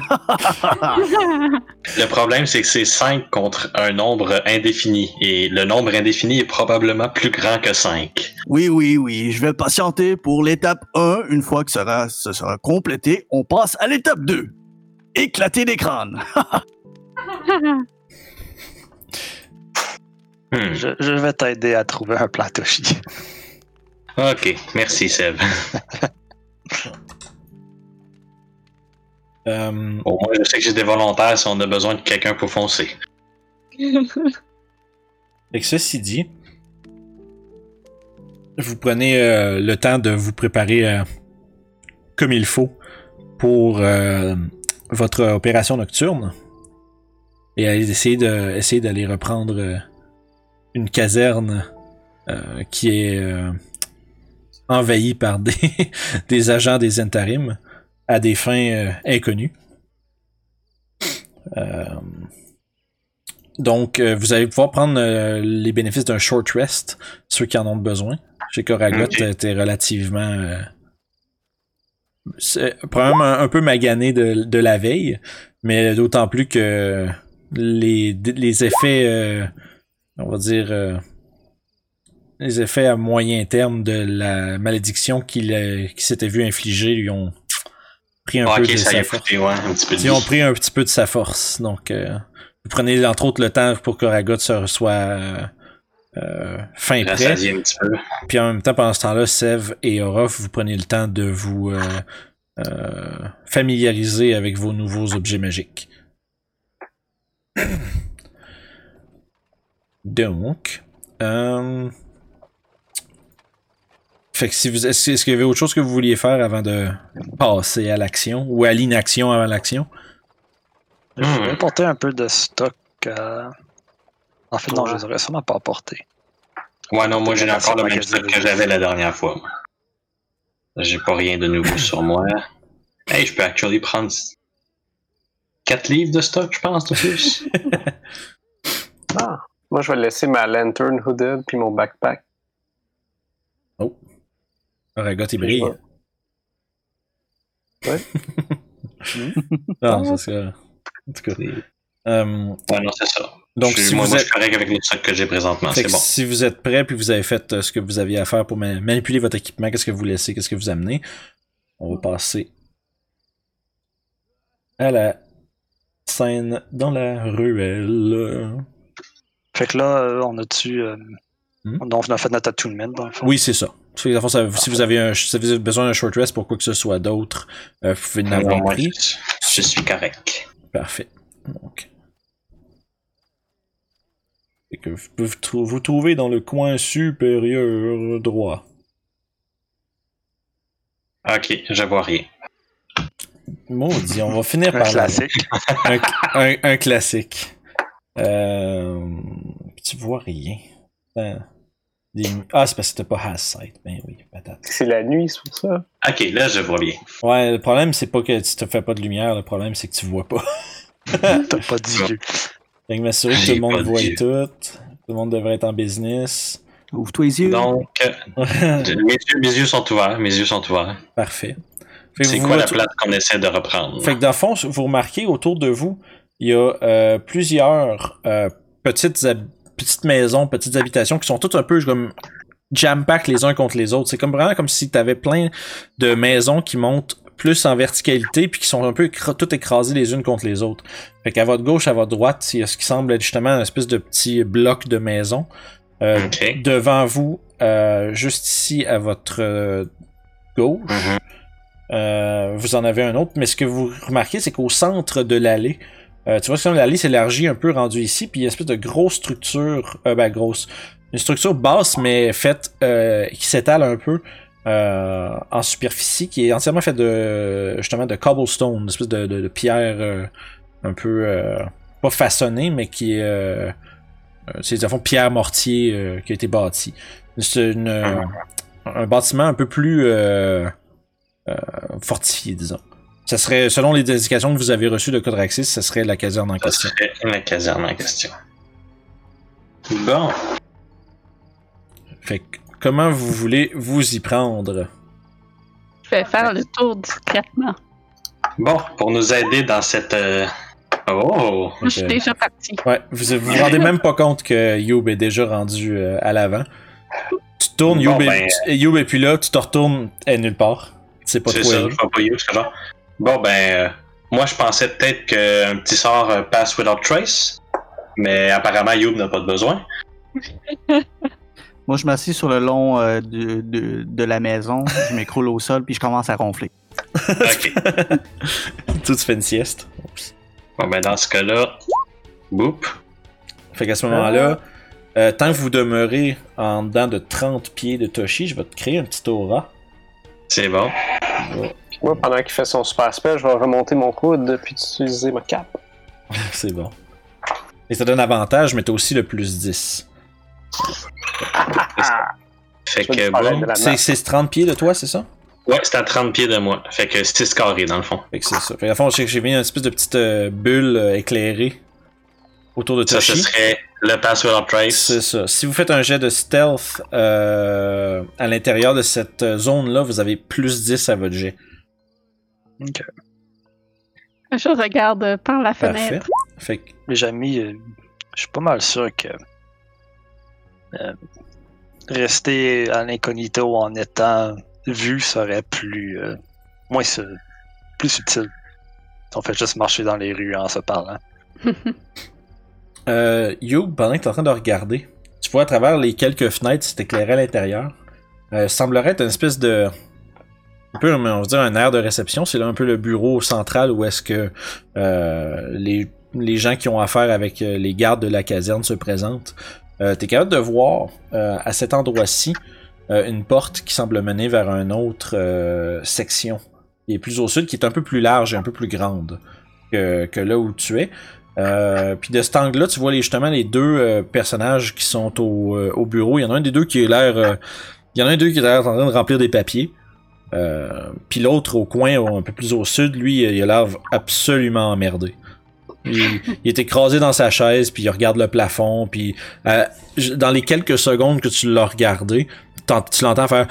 Le problème, c'est que c'est 5 contre un nombre indéfini. Et le nombre indéfini est probablement plus grand que 5. oui, oui, oui, je vais patienter pour l'étape 1. Une fois que sera, ce sera complété, on passe à l'étape 2. Éclater des crânes. Hmm. Je, je vais t'aider à trouver un plan Toshi. Ok, merci Seb. [LAUGHS] Euh, Au moins, je sais que j'ai des volontaires si on a besoin de quelqu'un pour foncer. [LAUGHS] Fait que ceci dit, vous prenez euh, le temps de vous préparer euh, comme il faut pour votre opération nocturne. et à essayer de essayer d'aller reprendre une caserne qui est envahie par [LAUGHS] des, des agents des intérims à des fins euh, inconnues. Euh, donc, euh, vous allez pouvoir prendre les bénéfices d'un short rest, ceux qui en ont besoin. Chez Koragot, Ok. t'es relativement... c'est probablement un, un peu magané de, de la veille, mais d'autant plus que les, les effets, on va dire, les effets à moyen terme de la malédiction qu'il qu'il s'était vu infliger lui ont pris un Ah, peu ok, de ça y sa a force. coûté, ouais, un petit peu de Ils ont pris un petit peu de sa force. Donc, euh, vous prenez entre autres le temps pour que Ragot se soit euh, fin prêt. Rassasier un petit peu. Puis en même temps, pendant ce temps-là, Sev et Orof, vous prenez le temps de vous euh, familiariser avec vos nouveaux objets magiques. [COUGHS] Donc, euh, fait que si vous est-ce est-ce qu'il y avait autre chose que vous vouliez faire avant de passer à l'action ou à l'inaction avant l'action? Je vais Hmm. apporter un peu de stock. euh, En fait, non, Ouais. je les aurais sûrement pas apportés. Ouais, non, moi j'ai encore le même stock que j'avais la dernière fois. moi. J'ai pas rien de nouveau sur moi. Hey, je peux actually prendre 4 livres de stock, je pense, de plus. [LAUGHS] Ah, moi, je vais laisser ma lantern hooded puis mon backpack. Ragot, il brille. Ouais. [LAUGHS] Non, c'est ça. En tout cas. Euh, ouais, non, c'est ça. donc, Je si moi, vous moi, je êtes... suis correct avec que j'ai présentement, c'est bon. si vous êtes prêt puis vous avez fait euh, ce que vous aviez à faire pour ma- manipuler votre équipement, qu'est-ce que vous laissez, qu'est-ce que vous amenez, on va passer à la scène dans la ruelle. Fait que là, euh, on a-tu. euh, Hmm? Donc, on a fait notre attunement, dans le fond. Oui, c'est ça. Si vous avez un, si vous avez besoin d'un short rest pour quoi que ce soit d'autre, euh, vous pouvez en avoir pris. je, je suis correct. Parfait. Donc. Et que vous pouvez vous trouver dans le coin supérieur droit. Ok, je vois rien. Maudit, on va finir Un par là. classique. un, un- un classique. Euh, tu vois rien. Des- Ah, c'est parce que t'as pas Has Sight. Ben oui, patate. C'est la nuit, c'est pour ça. Ok, là, je vois bien. Ouais, le problème, c'est pas que tu te fais pas de lumière, le problème, c'est que tu vois pas. [LAUGHS] T'as pas dit Dieu. Fait que m'assurer que tout le monde voit dit. tout. Tout le monde devrait être en business. Ouvre-toi les yeux. Donc, euh, [LAUGHS] mes, yeux, mes yeux sont ouverts, mes yeux sont ouverts. Parfait. C'est quoi la place qu'on essaie de reprendre? Fait que dans le fond, vous remarquez autour de vous, il y a euh, plusieurs euh, petites, petites maisons, petites habitations qui sont toutes un peu comme jam-pack les uns contre les autres. C'est comme vraiment comme si tu avais plein de maisons qui montent plus en verticalité puis qui sont un peu toutes écrasées les unes contre les autres. Fait qu'à votre gauche, à votre droite, il y a ce qui semble être justement une espèce de petit bloc de maisons. Euh. Devant vous, euh, juste ici à votre euh, gauche, Mhm. euh, vous en avez un autre, mais ce que vous remarquez, c'est qu'au centre de l'allée, euh, tu vois que l'allée s'élargit un peu rendu ici, puis il y a une espèce de grosse structure, euh, ben grosse, une structure basse mais faite euh, qui s'étale un peu en superficie, qui est entièrement faite de justement de cobblestone, une espèce de, de- de pierre un peu pas façonnée, mais qui est c'est à fond pierre mortier qui a été bâti. C'est une, euh, un bâtiment un peu plus fortifié, disons. Ça serait, selon les indications que vous avez reçues de Codraxis, ça serait la caserne en Ça question. serait la caserne en question. Bon, Fait que, comment vous voulez vous y prendre? Je vais faire le tour discrètement. bon, pour nous aider dans cette... euh, Oh! Moi, je suis déjà partie. Ouais, vous vous vous rendez même pas compte que Youb est déjà rendu euh, à l'avant. Tu tournes, Bon, Youb, est, ben, Youb est plus là, tu te retournes, elle est nulle part. Sais pas C'est trop ça, elle est. je vois pas you, c'est genre. Bon, ben, euh, moi, je pensais peut-être qu'un petit sort euh, pass without trace, mais apparemment, Youb n'a pas de besoin. Moi, je m'assieds sur le long euh, de, de, de la maison, je m'écroule au sol, puis je commence à ronfler. [LAUGHS] Ok. [LAUGHS] Tout se fait une sieste. Oups. bon, ben, dans ce cas-là, boop. Fait qu'à ce moment-là, euh, tant que vous demeurez en dedans de 30 pieds de Toshi, je vais te créer un petit aura. C'est bon. Puis moi, pendant qu'il fait son super spell, je vais remonter mon coude puis utiliser ma cape. [LAUGHS] C'est bon. Et ça donne avantage, mais t'as aussi le plus 10. Fait que bon. C'est map. c'est 30 pieds de toi, c'est ça? Ouais, c'est à 30 pieds de moi. Fait que 6 carrés dans le fond. Fait que c'est ça. Fait que, à fond, j'ai j'ai mis une espèce de petite euh, bulle euh, éclairée autour de Ça, ce Toshi. serait le pass without trace. C'est ça. Si vous faites un jet de stealth euh, à l'intérieur de cette zone-là, vous avez plus 10 à votre jet. Je regarde euh, par la Parfait. fenêtre. Fait que, Les amis, euh, je suis pas mal sûr que euh, rester à l'incognito en étant vu serait plus euh, moins su- plus subtil. On fait juste marcher dans les rues en se parlant. [LAUGHS] euh, You, pendant que tu es en train de regarder, tu vois à travers les quelques fenêtres, c'est éclairé à l'intérieur. Euh, semblerait être une espèce de. Un peu, on va dire, un air de réception. C'est là un peu le bureau central où est-ce que euh, les, les gens qui ont affaire avec euh, les gardes de la caserne se présentent. Euh, tu es capable de voir euh, à cet endroit-ci euh, une porte qui semble mener vers une autre euh, section qui est plus au sud, qui est un peu plus large et un peu plus grande que, que là où tu es. Euh, puis de cet angle-là, tu vois les, justement les deux personnages qui sont au, euh, au bureau. Il y en a un des deux qui a l'air. il y en a un des deux qui a l'air en train de remplir des papiers. Euh, puis l'autre au coin, un peu plus au sud, lui, il a l'air absolument emmerdé. Il, il est écrasé dans sa chaise, puis il regarde le plafond, puis euh, dans les quelques secondes que tu l'as regardé, tu l'entends faire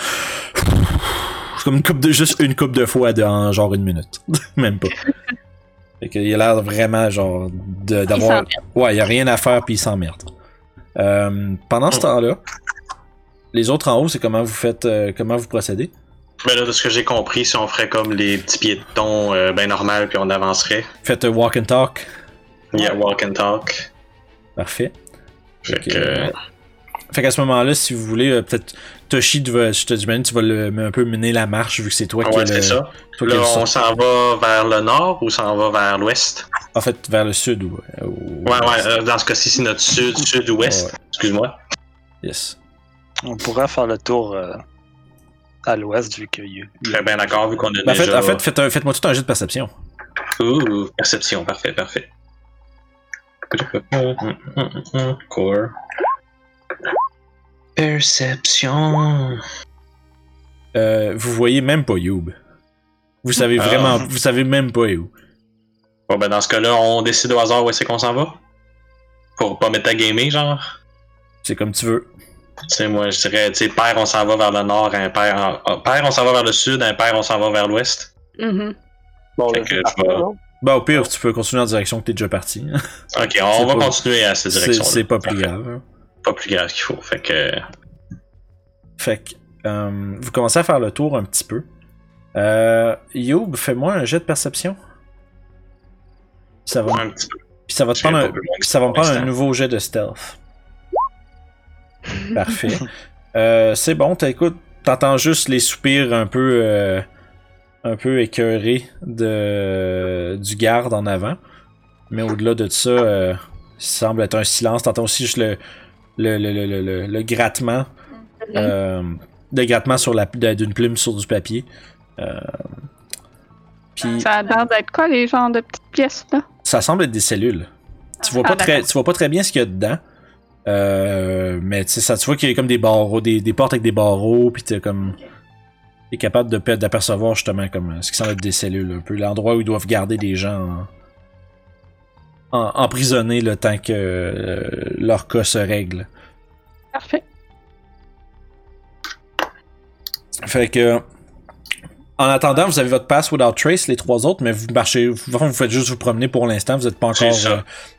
C'est [SIGHS] comme une coupe de juste une coupe de fois dans genre une minute, [LAUGHS] même pas. Fait que il a l'air vraiment genre d'avoir ouais, il y a rien à faire puis il s'emmerde. Euh, pendant ce temps-là, les autres en haut, c'est comment vous faites euh, comment vous procédez? Mais là, de ce que j'ai compris, si on ferait comme les petits piétons euh, ben normal puis on avancerait. Faites un walk and talk. Yeah, walk and talk. Parfait. Fait que, Fait qu'à ce moment-là, si vous voulez, euh, peut-être Toshi, tu vas, je te dis, tu vas le, un peu mener la marche vu que c'est toi qui ouais, as le, c'est ça. toi qui Là, le on sort- s'en va vers le nord ou s'en va vers l'ouest? En fait, vers le sud ou. ou- Ouais, ouais, euh, dans ce cas-ci, c'est notre sud, sud-ouest. Ouais. Excuse-moi. Yes. On pourrait faire le tour euh, à l'ouest vu qu'il y a. Très bien d'accord, vu qu'on a Ben, en fait, déjà... en fait, faites faites-moi tout un jet de perception. Ouh, perception, parfait, parfait. Core. Perception. Euh, vous voyez même pas Youb. Vous savez Ah. vraiment, vous savez même pas où. Bon, ben dans ce cas-là, on décide au hasard où est-ce qu'on s'en va? Pour pas mettre à gamer, genre? C'est comme tu veux. Tu sais, moi, je dirais, tu sais, père, on s'en va vers le nord, en- ah, père, on s'en va vers le sud, impair, on s'en va vers l'ouest. Bon, Fait là, que je vais-? Bah, au pire, tu peux continuer en direction que t'es déjà parti. [LAUGHS] Ok, on va pas- continuer à cette direction c'est pas plus grave. hein. Pas plus grave qu'il faut. Fait que. Fait que euh, vous commencez à faire le tour un petit peu. Euh, Youb, fais-moi un jet de perception. Ça va, Un petit peu. puis ça va te prendre un, puis ça va me prendre un nouveau jet de stealth. Parfait. Euh, c'est bon, t'écoutes, t'entends juste les soupirs un peu, euh, un peu écœurés de du garde en avant. Mais au-delà de ça, euh, il semble être un silence. T'entends aussi juste le, le, le, le, le- le- le grattement euh, de grattement sur la d'une plume sur du papier. Ça a l'air d'être quoi, les genres de petites pièces, là? ça semble être des cellules. Tu vois Ah, pas très, tu vois pas très bien ce qu'il y a dedans. Euh, mais tu sais, ça, tu vois qu'il y a comme des barreaux, des, des portes avec des barreaux, puis t'es comme, t'es capable de pe- d'apercevoir justement comme euh, ce qui semble être des cellules, un peu l'endroit où ils doivent garder des gens en- en- emprisonnés le temps que euh, leur cas se règle. Parfait. Fait que, en attendant, vous avez votre pass without trace, les trois autres, mais vous marchez, vous, vous faites juste vous promener pour l'instant. Vous êtes pas encore, ça. euh,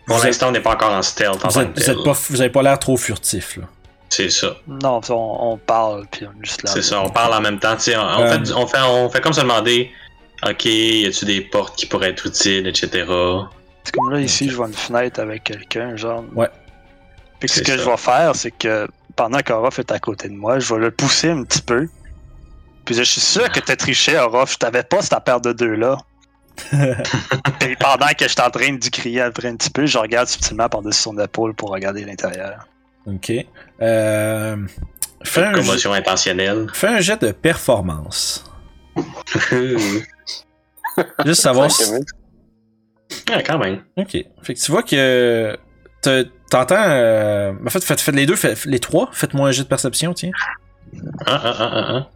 Pour l'instant, on n'est pas encore en stealth. en vous êtes pas, vous avez pas l'air trop furtif là. C'est ça. Non, on, on parle, puis on est juste là. C'est ça. On parle en même temps. tu sais, On, on Euh, fait, on, fait, on fait comme se demander Ok, y a-tu des portes qui pourraient être utiles, etc. C'est comme là, ici, je vois une fenêtre avec quelqu'un, genre. Ouais. Puis ce que ça. je vais faire, c'est que pendant qu'Orof est à côté de moi, je vais le pousser un petit peu. Puis je suis sûr que t'as triché, Orof. Je t'avais pas cette paire de deux-là. [LAUGHS] Et pendant que je suis en train de crier après un petit peu, je regarde subtilement par-dessus son épaule pour regarder l'intérieur. Ok. Euh, fais, un jet, Commotion intentionnelle. fais un jet de performance. [LAUGHS] Juste savoir si, Ouais, quand même. Ok. Fait que tu vois que te- t'entends. euh, En fait, faites, faites les deux, faites les trois. Faites-moi un jet de perception, tiens. Ah, ah, ah, ah, ah.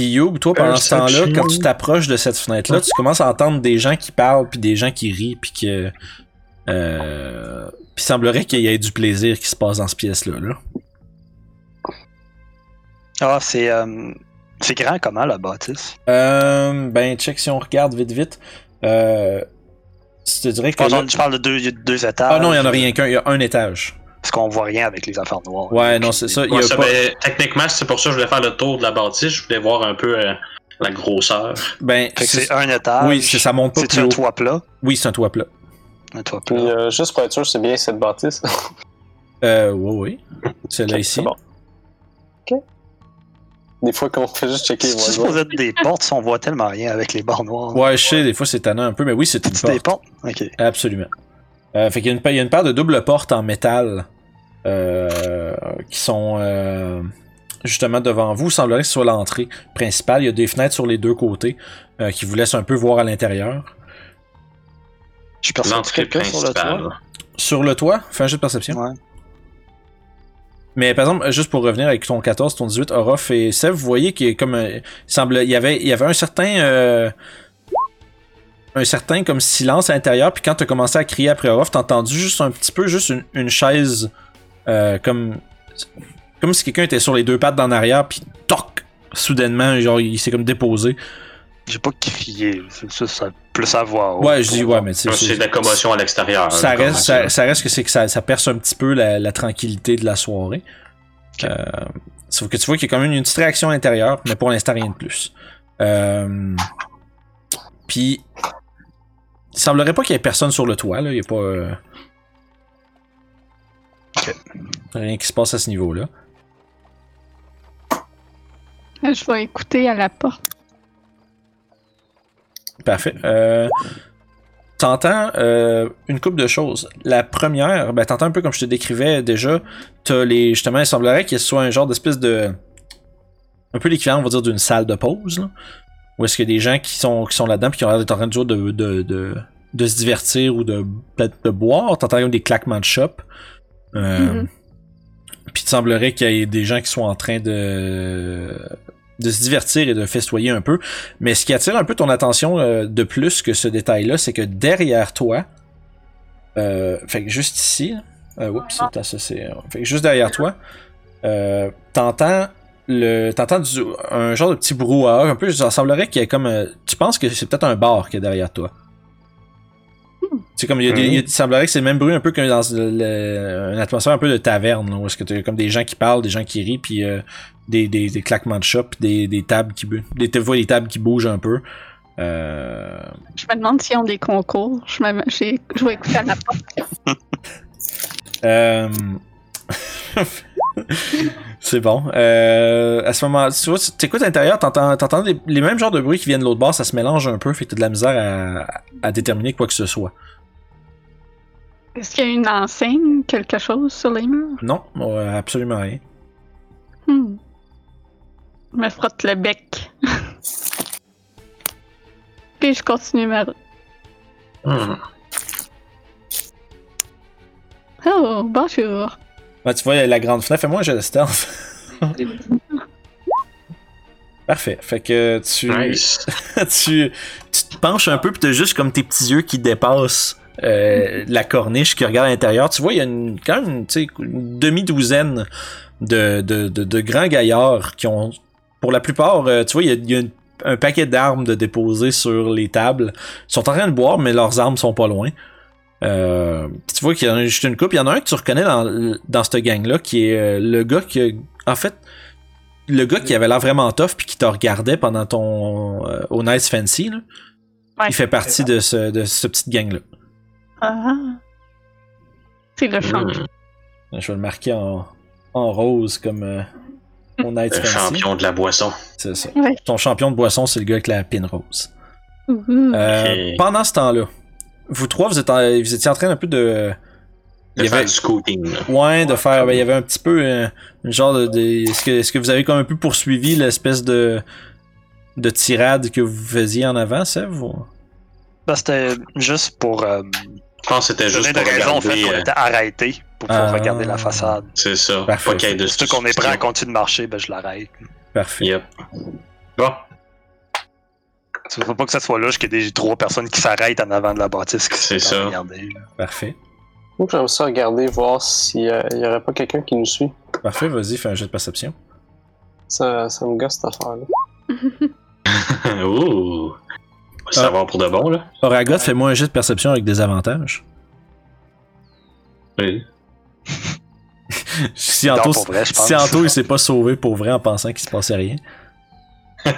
Puis Youb, toi, pendant ce temps-là, quand tu t'approches de cette fenêtre-là, tu commences à entendre des gens qui parlent, puis des gens qui rient, puis que. Euh... Puis il semblerait qu'il y ait du plaisir qui se passe dans cette pièce-là. Là. Ah, c'est. euh, c'est grand comment la bâtisse? Euh, ben, check si on regarde vite, vite. Euh. Je te dirais que. Je là- parle- je parle de deux, il y a deux étages. Ah non, il y en a rien qu'un, il y a un étage. Parce qu'on voit rien avec les affaires noires. Ouais, non, c'est ça. Il y Ouais, a ça, pas... ben, techniquement, c'est pour ça que je voulais faire le tour de la bâtisse. Je voulais voir un peu euh, la grosseur. Ben, Fait que c'est- un étage. Oui, c'est- ça monte pas C'est un haut. toit plat. Oui, c'est un toit plat. Un toit Puis, plat. euh, juste pour être sûr, c'est bien cette bâtisse. Euh, oui, oui. Celle-là ici. C'est bon. Ok. Des fois, quand on fait juste checker les C'est supposé être des portes si on voit tellement rien avec les barres noires. Ouais, je sais, des fois c'est tannant un peu, mais oui, c'est une C'est des porte. portes? Ok. Absolument. Euh, fait qu'il y y a une paire de doubles portes en métal euh, qui sont euh, justement devant vous. Il semblerait que ce soit l'entrée principale. Il y a des fenêtres sur les deux côtés euh, qui vous laissent un peu voir à l'intérieur. Je perçois L'entrée quelqu'un sur le principale. toit. Sur le toit, fais un jeu de perception. Ouais. Mais par exemple, juste pour revenir avec ton 14, ton 18, Orof et Sev, vous voyez qu'il y a comme il semble il y avait il y avait un certain euh, un certain comme silence à l'intérieur puis quand tu as commencé à crier après Orof, t'as entendu juste un petit peu juste une, une chaise euh, comme comme si quelqu'un était sur les deux pattes d'en arrière puis toc soudainement genre il s'est comme déposé. J'ai pas crié. C'est ça, ça plus à voir. Ouais, je dis ouais mais tu sais, C'est de la commotion à l'extérieur. ça reste, commotion. ça, ça reste que c'est que ça, ça perce un petit peu la, la tranquillité de la soirée. Euh, sauf que tu vois qu'il y a quand même une petite réaction à l'intérieur, mais pour l'instant rien de plus. Euh, Puis, il semblerait pas qu'il y ait personne sur le toit, là. Il y a pas. euh, Rien qui se passe à ce niveau-là. Je vais écouter à la porte. Parfait. Euh, T'entends euh, une couple de choses. La première, ben t'entends un peu comme je te décrivais déjà. T'as les. Justement, il semblerait qu'il soit un genre d'espèce de. Un peu l'équivalent, on va dire, d'une salle de pause. Là, où est-ce qu'il y a des gens qui sont, qui sont là-dedans puis qui ont l'air d'être en train de, de, de, de, de se divertir ou de de boire. T'entends des claquements de shop. Euh, Mhm. Puis il semblerait qu'il y ait des gens qui sont en train de de se divertir et de festoyer un peu. Mais ce qui attire un peu ton attention euh, de plus que ce détail-là, c'est que derrière toi, euh, fait que juste ici, euh, oups, attends, ça c'est, fait que juste derrière toi, t'entends le, t'entends du- un genre de petit brouhaha, un peu, ça semblerait qu'il y ait comme, euh, tu penses que c'est peut-être un bar qui est derrière toi. C'est comme, il, y a des- semblerait que c'est le même bruit un peu que dans le- le- une atmosphère un peu de taverne, là, où est-ce que tu comme des gens qui parlent, des gens qui rient, puis euh, des, des, des claquements de shop, puis des, des tables qui bougent, des, tu vois les tables qui bougent un peu. Euh, Je me demande s'ils ont des concours. Je, me- j'ai- écouter à la porte. [LAUGHS] Euh... [LAUGHS] c'est bon. Euh, à ce moment tu vois, tu t'écoutes à l'intérieur, t'entends, t'entends les, les mêmes genres de bruits qui viennent de l'autre bord, ça se mélange un peu, fait que t'as de la misère à, à déterminer quoi que ce soit. Est-ce qu'il y a une enseigne, quelque chose sur les murs? Non, ouais, absolument rien. Hmm. Je me frotte le bec. [LAUGHS] Puis je continue ma route. Hmm. Oh, bonjour. Ouais, tu vois la grande fenêtre, fais-moi un jet de stealth. [LAUGHS] Parfait. Fait que tu, Nice. [LAUGHS] tu, tu te penches un peu, puis t'as juste comme tes petits yeux qui dépassent euh, la corniche qui regarde à l'intérieur. Tu vois, il y a une, quand même une demi-douzaine de, de, de, de grands gaillards qui ont, pour la plupart, euh, tu vois, il y a, il y a une- un paquet d'armes de déposer sur les tables. Ils sont en train de boire, mais leurs armes sont pas loin. Euh, tu vois qu'il y en a juste une coupe. Il y en a un que tu reconnais dans, dans cette gang-là, qui est euh, le gars qui En fait, le gars qui avait l'air vraiment tough puis qui te regardait pendant ton euh, au Nice Fancy, là, Ouais, il fait partie de ce, de ce petite gang-là. Ah. C'est le change. Hmm. Je vais le marquer en, en rose comme euh, au Nice Le Fancy. champion de la boisson. C'est ça. Ouais. Ton champion de boisson, c'est le gars avec la pin rose. Euh. Pendant ce temps-là, vous trois, vous, êtes en- vous étiez en train un peu de. De Il y faire avait- du scouting. Ouais, de faire. ben, il y avait un petit peu euh, une genre de. de- Est-ce que, est-ce que vous avez comme un peu poursuivi l'espèce de de tirade que vous faisiez en avant, Sèvres? ou- Ben, C'était juste pour euh, Je pense que c'était juste pour raison au fait regarder. qu'on euh, était arrêté pour pouvoir Ah. regarder la façade. C'est ça. Parfait. Pas qu'il y ait de Surtout qu'on est prêt à continuer de marcher, ben je l'arrête. Parfait. Yep. Bon. Il faut pas que ça soit là, qu'il y ait des trois personnes qui s'arrêtent en avant de la bâtisse. C'est ça. regarder. Parfait. Moi, j'aime ça regarder, voir s'il y aurait pas quelqu'un qui nous suit. Parfait, vas-y, fais un jet de perception. Ça, ça me gosse cette affaire-là. [LAUGHS] Ouh. On va savoir pour de bon, là. Oragot, fais-moi un jet de perception avec des avantages. Oui. [LAUGHS] si Anto, vrai, si Anto il s'est pas sauvé pour vrai en pensant qu'il se passait rien, [LAUGHS]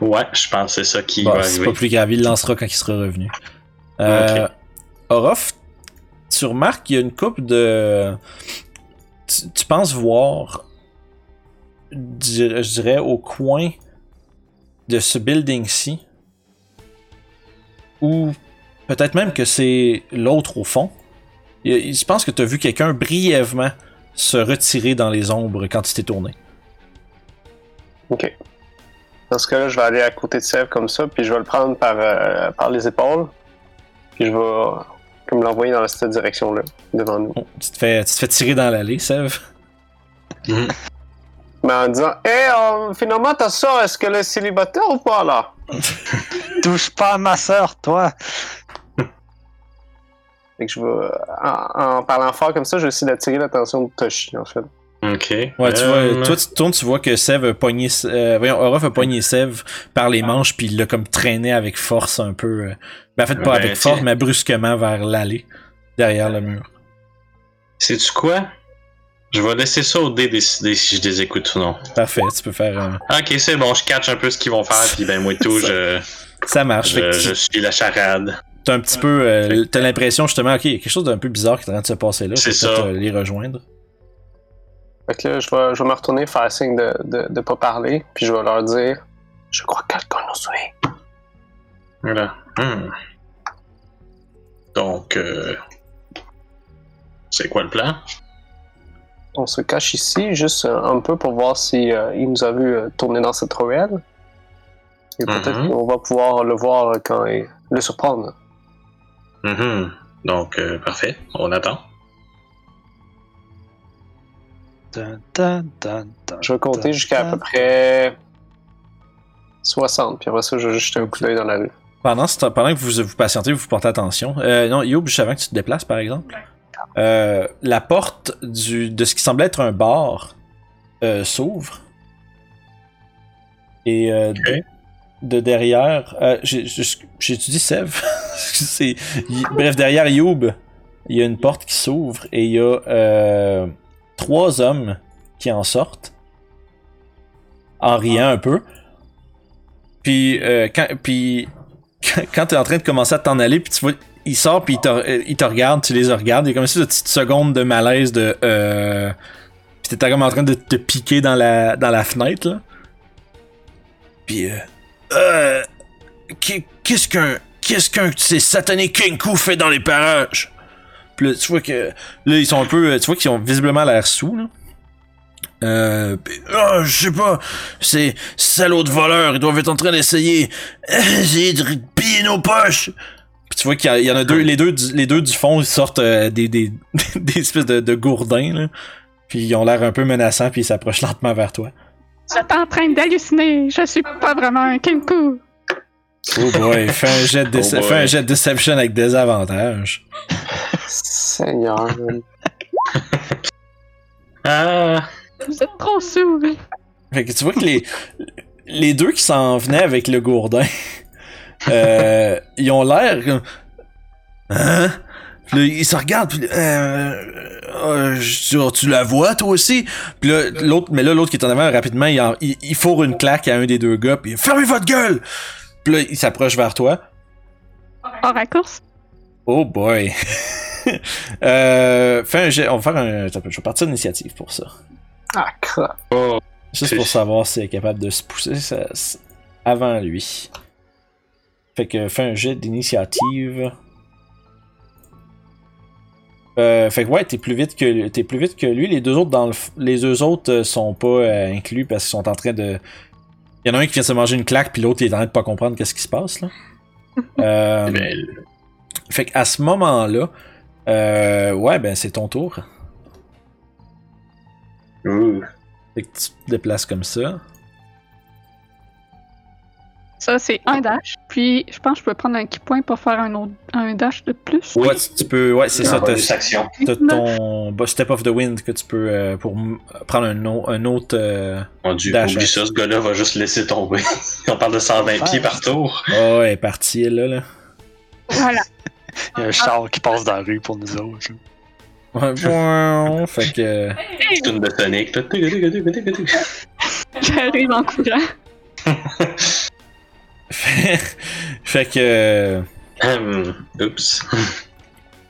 Ouais, je pense que c'est ça qui bon, va c'est pas plus grave, il lancera quand il sera revenu. Euh, Orof, tu remarques qu'il y a une coupe de. Tu, tu penses voir, je dirais, au coin de ce building-ci, ou peut-être même que c'est l'autre au fond. Je pense que tu as vu quelqu'un brièvement se retirer dans les ombres quand tu t'es tourné. Ok. Dans ce cas-là, je vais aller à côté de Sèvres comme ça, puis je vais le prendre par, euh, par les épaules. Puis je vais comme l'envoyer dans cette direction-là, devant nous. Oh, tu, te fais, tu te fais tirer dans l'allée, Sève. Mhm. Mais en disant Hé, euh, finalement, t'as ça, est-ce qu'elle est célibataire ou pas là? [LAUGHS] Touche pas à ma soeur, toi! Fait que je vais, en, en parlant fort comme ça, je vais essayer d'attirer l'attention de Toshi, en fait. Ok. Ouais, tu Euh, vois, toi, tu te tournes, tu vois que Sev a pogné, euh, voyons, Orof a pogné Sev par les manches, puis il l'a comme traîné avec force un peu. euh, ben, en fait, pas Ouais, avec force, mais brusquement vers l'allée, derrière le mur. Sais-tu quoi? Je vais laisser ça au dé décider si je les écoute ou non. Parfait, tu peux faire un... Ok, c'est bon, je catch un peu ce qu'ils vont faire, puis ben moi tout, [LAUGHS] je, Ça marche. Je, je suis la charade. t'as un petit peu, euh, t'as l'impression justement, ok, il y a quelque chose d'un peu bizarre qui est en train de se passer là. C'est ça. euh, les rejoindre. Fait que là, je vais, je vais me retourner, faire signe de, de, de pas parler, puis je vais leur dire Je crois que quelqu'un nous suit. Voilà. Hmm. Donc, euh, c'est quoi le plan? On se cache ici, juste euh, un peu pour voir si euh, il nous a vu euh, tourner dans cette ruelle. Et peut-être Mhm. qu'on va pouvoir le voir quand il le surprendre. Mhm. Donc, parfait, on attend. Je vais compter jusqu'à à peu près 60, puis après ça, je vais juste jeter un coup d'œil dans la rue. Pendant, que vous vous patientez, vous portez attention. Euh, non, Youb, juste avant que tu te déplaces, par exemple, euh, la porte du, de ce qui semblait être un bar euh, s'ouvre. Et euh, de, de derrière, euh, j'ai j'ai- j'ai-tu dit Sève? [LAUGHS] C'est- y- Bref, derrière Youb, il y a une porte qui s'ouvre et il y a euh, trois hommes qui en sortent en riant un peu. Puis, euh, quand, puis quand, t'es en train de commencer à t'en aller, puis tu vois, il sort, puis il te, il te regarde, tu les regardes, il y a comme une petite seconde de malaise de. Euh, puis t'es comme en train de te piquer dans la, dans la fenêtre, là. Puis, euh. euh qu'est- Qu'est-ce qu'un. Qu'est-ce qu'un de ces sataniques Kenku fait dans les parages? Puis là, tu vois que. Là, ils sont un peu. Tu vois qu'ils ont visiblement l'air sous, là. Euh. Ah, je sais pas. Ces salauds de voleurs, ils doivent être en train d'essayer. Essayer de piller nos poches. Puis tu vois qu'il y, en a deux, les deux, du, les deux du fond, ils sortent euh, des, des, [LAUGHS] des espèces de, de gourdins, là. Puis ils ont l'air un peu menaçants, puis ils s'approchent lentement vers toi. Vous êtes en train d'halluciner. Je suis pas vraiment un Kenku. Oh boy, fais un jet de, Oh boy. fais un jet de deception avec des avantages. Seigneur. Ah! Vous êtes trop sourds. Fait que tu vois que les, les deux qui s'en venaient avec le gourdin, euh, ils ont l'air. Hein? Puis là, ils se regardent, puis euh, euh, je- tu la vois toi aussi? Puis là, l'autre, mais là, l'autre qui est en avant, rapidement, il, en- il, il fourre une claque à un des deux gars, puis fermez votre gueule! Puis là, il s'approche vers toi. À course. Oh boy! [LAUGHS] [LAUGHS] euh, fais un jet, on va faire un... Je vais partir d'initiative pour ça. Ah, crap. Oh! Juste pour savoir s'il est capable de se pousser ça- avant lui. Fait que fais un jet d'initiative. Euh, fait que ouais, t'es plus vite que t'es plus vite que lui. Les deux autres dans le les deux autres euh, sont pas euh, inclus parce qu'ils sont en train de. Il y en a un qui vient de se manger une claque puis l'autre il est en train de pas comprendre qu'est-ce qui se passe là. [LAUGHS] Euh, Ben, fait qu'à ce moment-là, euh, ouais, ben c'est ton tour. Ouh. Fait que tu te déplaces comme ça. Ça, c'est un dash. Puis, je pense que je peux prendre un key point pour faire un, autre, un dash de plus. Ouais, tu, tu peux, ouais, c'est ça. T'as ton Step of the Wind que tu peux euh, pour prendre un, au- un autre. euh, Mon dieu, Dash. oublie ça, ce gars-là va juste laisser tomber. [LAUGHS] On parle de 120 pieds par tour. Oh, elle est partie, là. là. Voilà. [LAUGHS] Il y a un char qui passe dans la rue pour nous autres. Ouais, bon, [LAUGHS] fait que. C'est une de Sonic. [LAUGHS] J'arrive en courant. [LAUGHS] fait, fait que. Hum, Oups.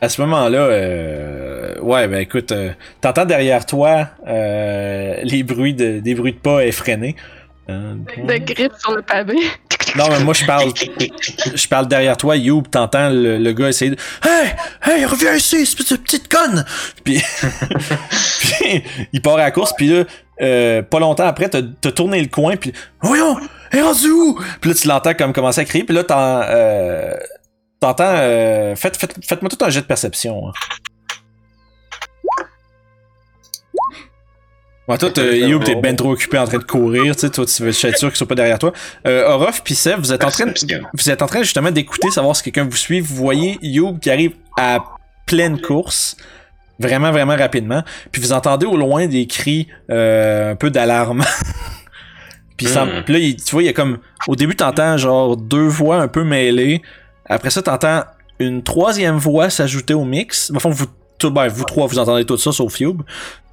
À ce moment-là, euh, ouais, ben écoute, euh, t'entends derrière toi euh, les bruits de, des bruits de pas effrénés. Euh, De grippe sur le pavé. Non, mais moi je parle, je parle derrière toi, Youb, t'entends le, le gars essayer de, hey, hey, reviens ici, espèce de petite conne. Puis, [LAUGHS] puis il part à la course, puis là, euh, pas longtemps après, t'as tourné le coin, puis voyons, est rendue où Puis là, tu l'entends comme commencer à crier, puis là, t'en, euh, t'entends, euh, faites, faites, faites-moi tout un jet de perception. hein. Ouais, toi, t'es- Youb, t'es ben trop occupé en train de courir, tu sais, toi, tu veux être sûr qu'ils sont pas derrière toi. Euh, Orof pis Sev, vous êtes en train de, vous êtes en train justement d'écouter, savoir si quelqu'un vous suit. Vous voyez Youb qui arrive à pleine course, vraiment, vraiment rapidement. Puis vous entendez au loin des cris euh, un peu d'alarme. [LAUGHS] puis ça- Hmm. là, il- tu vois, il y a comme... Au début, t'entends genre deux voix un peu mêlées. Après ça, t'entends une troisième voix s'ajouter au mix. Enfin, vous, tout, ben, vous trois, vous entendez tout ça sauf Youb.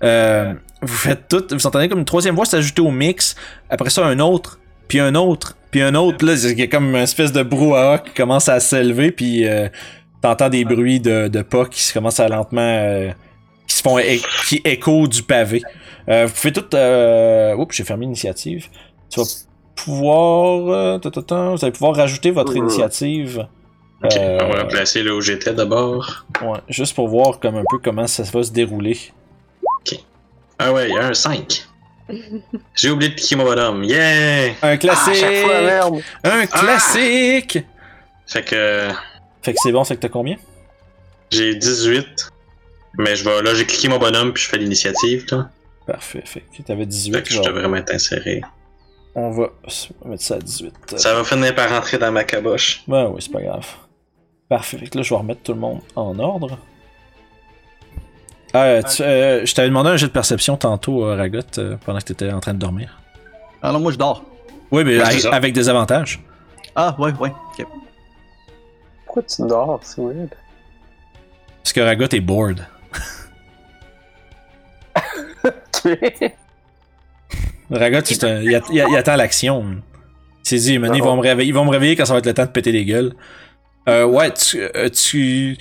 Euh, vous faites tout... Vous entendez comme une troisième voix s'ajouter au mix. Après ça, un autre puis un autre, puis un autre. Là, il y a comme une espèce de brouhaha qui commence à s'élever, puis euh, t'entends des bruits de, de pas qui se commencent à lentement... euh, qui se font... qui écho du pavé. Euh, vous pouvez tout... Euh... Oups, j'ai fermé l'initiative. Tu vas pouvoir... vous allez pouvoir rajouter votre initiative. Ok, Euh, on va la placer là où j'étais d'abord. Ouais, juste pour voir comme un peu comment ça va se dérouler. Ah ouais, il y a un 5. J'ai oublié de piquer mon bonhomme. Yeah! Un Ah, classique! fois, merde. un classique! Fait que Fait que c'est bon, c'est que t'as combien? j'ai 18. Mais je vais. Là, j'ai cliqué mon bonhomme puis je fais l'initiative. là. Parfait, fait que t'avais 18. Fait que je genre, devrais m'être inséré. On va mettre ça à 18. Ça va finir par rentrer dans ma caboche. Ben oui, c'est pas grave. Parfait, fait que là, je vais remettre tout le monde en ordre. Ah, euh, tu- euh, je t'avais demandé un jet de perception tantôt, euh, Ragot, euh, pendant que t'étais en train de dormir. Alors moi je dors. Oui, mais c'est avec, des avantages. Ah ouais, ouais. ok. Pourquoi tu dors? C'est weird. Parce que Ragot est bored. [LAUGHS] Ragot, c'est un- il, att- il- il attend l'action. Il s'est dit, ils, vont me réveiller, ils vont me réveiller quand ça va être le temps de péter des gueules. Euh, ouais, tu. tu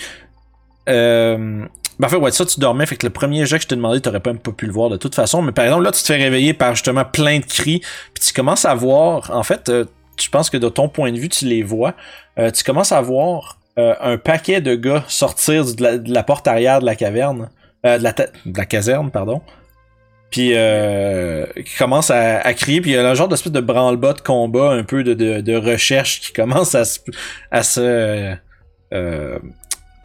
euh, ben, en fait, ouais, ça, tu dormais. Fait que le premier jet que je t'ai demandé, t'aurais pas même pas pu le voir de toute façon. Mais par exemple, là, tu te fais réveiller par justement plein de cris. Puis tu commences à voir. En fait, euh, tu penses que de ton point de vue, tu les vois. Euh, tu commences à voir euh, un paquet de gars sortir de la, porte arrière de la caverne. Euh, de, la de la caserne, pardon. Puis euh, qui commence à, à crier, puis il y a un genre d'espèce de branle-bas de combat, un peu de, de, de recherche qui commence à se, à se, euh,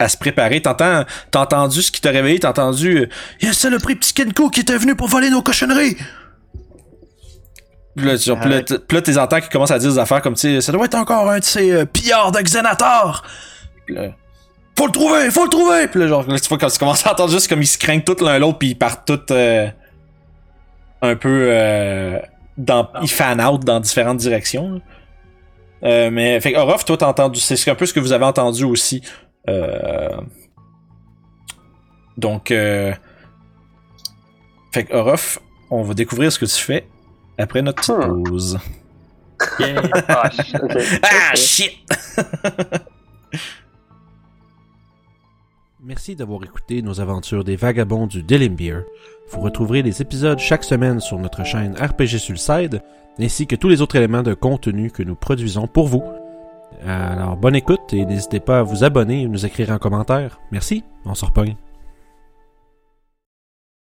à se préparer. T'entends, t'as entendu ce qui t'a réveillé, t'as entendu, euh, il y a un saloperie petit Kenko qui était venu pour voler nos cochonneries. Puis là, tu- là, t'es entends qui commencent à dire des affaires comme, tu sais, ça doit être encore un de ces euh, pillards de Xenator. Puis là, faut le trouver, faut le trouver. Puis là, genre, là, tu vois, quand tu commences à entendre juste comme ils se craignent tout l'un l'autre, puis ils partent tous euh, un peu euh, dans, ils fan out dans différentes directions. là. Euh, mais fait que Orof, toi, t'as entendu, c'est un peu ce que vous avez entendu aussi. Euh, donc, euh, fait que Orof, on va découvrir ce que tu fais après notre petite Hmm. pause. [LAUGHS] Ah. Ah shit! [LAUGHS] Merci d'avoir écouté nos aventures des vagabonds du Delimbeer. Vous retrouverez les épisodes chaque semaine sur notre chaîne RPG Sulside, ainsi que tous les autres éléments de contenu que nous produisons pour vous. Alors bonne écoute et n'hésitez pas à vous abonner et nous écrire en commentaire. Merci, on se repogne.